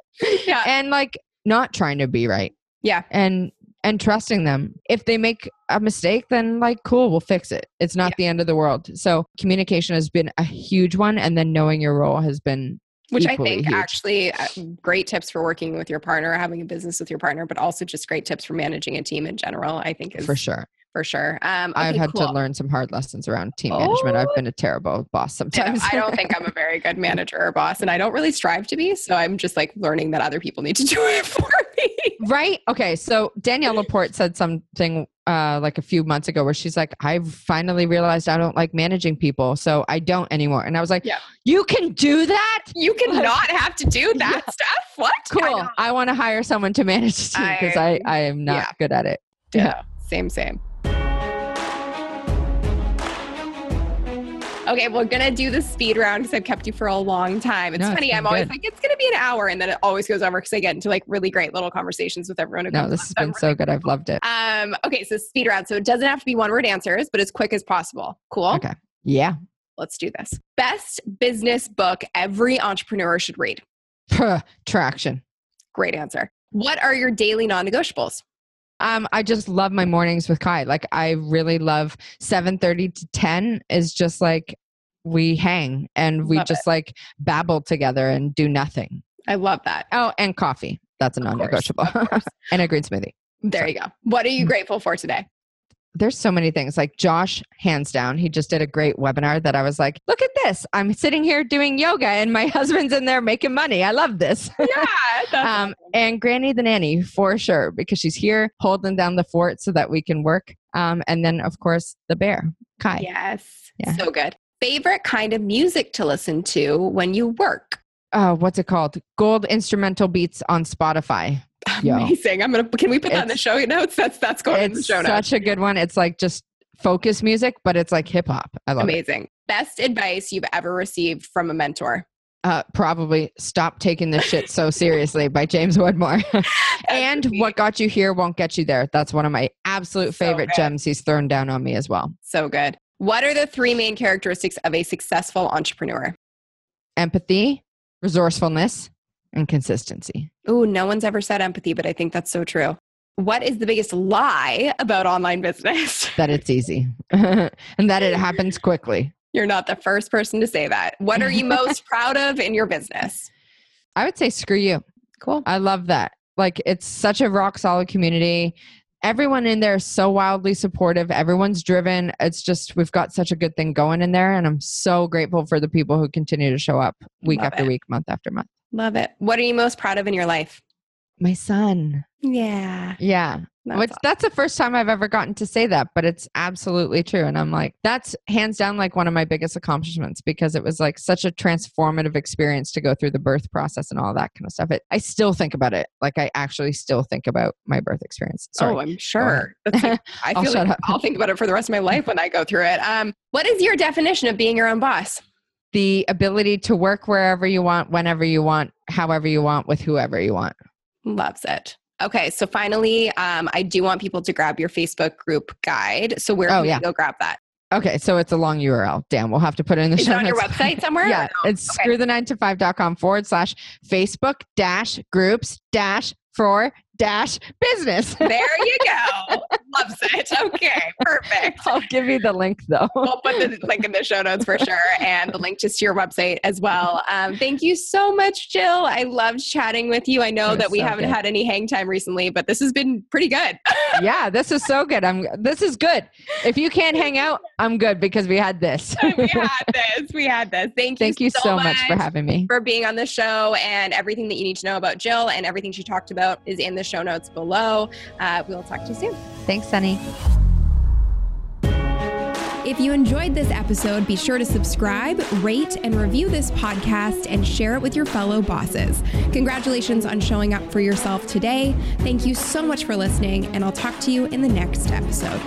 Yeah. and like not trying to be right Yeah. and and trusting them if they make a mistake then like cool we'll fix it it's not Yeah. the end of the world so communication has been a huge one and then knowing your role has been Which I think huge. actually uh, great tips for working with your partner, having a business with your partner, but also just great tips for managing a team in general. I think is for sure For sure. Um, i've had cool. to learn some hard lessons around team management i've Oh. been a terrible boss I sometimes I don't think I'm a very good manager or boss, and I don't really strive to be. So I'm just like learning that other people need to do it for me. Right. Okay. So Danielle LaPorte said something uh, like a few months ago where she's like, I finally realized I don't like managing people. So I don't anymore. And I was like, Yeah. You can do that? You cannot have to do that stuff. What? Cool. know. I, want to hire someone to manage the team because I, I am not yeah. good at it. Yeah. Same, same. Okay, we're gonna do the speed round because I've kept you for a long time. It's No, funny. been I'm always good. like, it's gonna be an hour, and then it always goes over because I get into like really great little conversations with everyone. No, this has been so good. I've loved it. Um, okay, so speed round. So it doesn't have to be one word answers, but as quick as possible. Cool. Okay. Yeah. Let's do this. Best business book every entrepreneur should read. Traction. Great answer. What are your daily non negotiables? Um, I just love my mornings with Kai. Like I really love 7:30 to 10 is just like we hang and we Love just like babble together and do nothing. I love that. Oh, and coffee. That's a non-negotiable. and a green smoothie. There you go. What are you grateful for today? There's so many things. Like Josh, hands down, he just did a great webinar that I was like, look at this. I'm sitting here doing yoga and my husband's in there making money. I love this. Yeah, um, and Granny the nanny for sure because she's here holding down the fort so that we can work. Um, and then of course the bear, Kai. Yes. Yeah. So good. Favorite kind of music to listen to when you work? Oh, what's it called? Gold instrumental beats on Spotify. Yo. Amazing. I'm gonna can we put that in the show notes? That's that's going in the show notes. such a good one. It's like just focus music, but it's like hip hop. I love it. Amazing. Best advice you've ever received from a mentor. Uh, probably stop taking this shit so seriously by James Wedmore. and what got you here won't get you there. That's one of my absolute favorite good. gems he's thrown down on me as well. so good. What are the three main characteristics of a successful entrepreneur? Empathy, resourcefulness, and consistency. Ooh, no one's ever said empathy, but I think that's so true. What is the biggest lie about online business? That it's easy and that it happens quickly. You're not the first person to say that. What are you most proud of in your business? I would say Screw U. Cool. I love that. Like it's such a rock solid community. Everyone in there is so wildly supportive. Everyone's driven. It's just we've got such a good thing going in there and I'm so grateful for the people who continue to show up week Love after it. week, month after month. Love it. What are you most proud of in your life? My son. Yeah. Yeah. That's Which that's the first time I've ever gotten to say that, but it's absolutely true. And I'm like, that's hands down like one of my biggest accomplishments because it was like such a transformative experience to go through the birth process and all that kind of stuff. It, I still think about it. Like I actually still think about my birth experience. Sorry. Oh, I'm sure. Like- I I'll feel shut like. I'll think about it for the rest of my life when I go through it. Um, what is your definition of being your own boss? The ability to work wherever you want, whenever you want, however you want, with whoever you want. Loves it. Okay, so finally, um, I do want people to grab your Facebook group guide. So where Oh, can yeah. we go grab that? Okay, so it's a long URL. Damn, we'll have to put it in the Is it show on your website somewhere? yeah, no? it's Okay. screw the nine to five dot com forward slash Facebook dash groups dash for dash business. There you go. Loves it. Okay, perfect. I'll give you the link though. We'll put the link in the show notes for sure and the link just to your website as well. Um, thank you so much, Jill. I loved chatting with you. I know that we so haven't good. had any hang time recently, but this has been pretty good. yeah, this is so good. I'm this is good. If you can't hang out, I'm good because we had this. we had this. We had this. Thank you, Thank you so much for having me. for being on the show and everything that you need to know about Jill and everything she talked about is in the show notes below. Uh, we'll talk to you soon. Thanks, Sunny. If you enjoyed this episode, be sure to subscribe, rate, and review this podcast and share it with your fellow bosses. Congratulations on showing up for yourself today. Thank you so much for listening, and I'll talk to you in the next episode.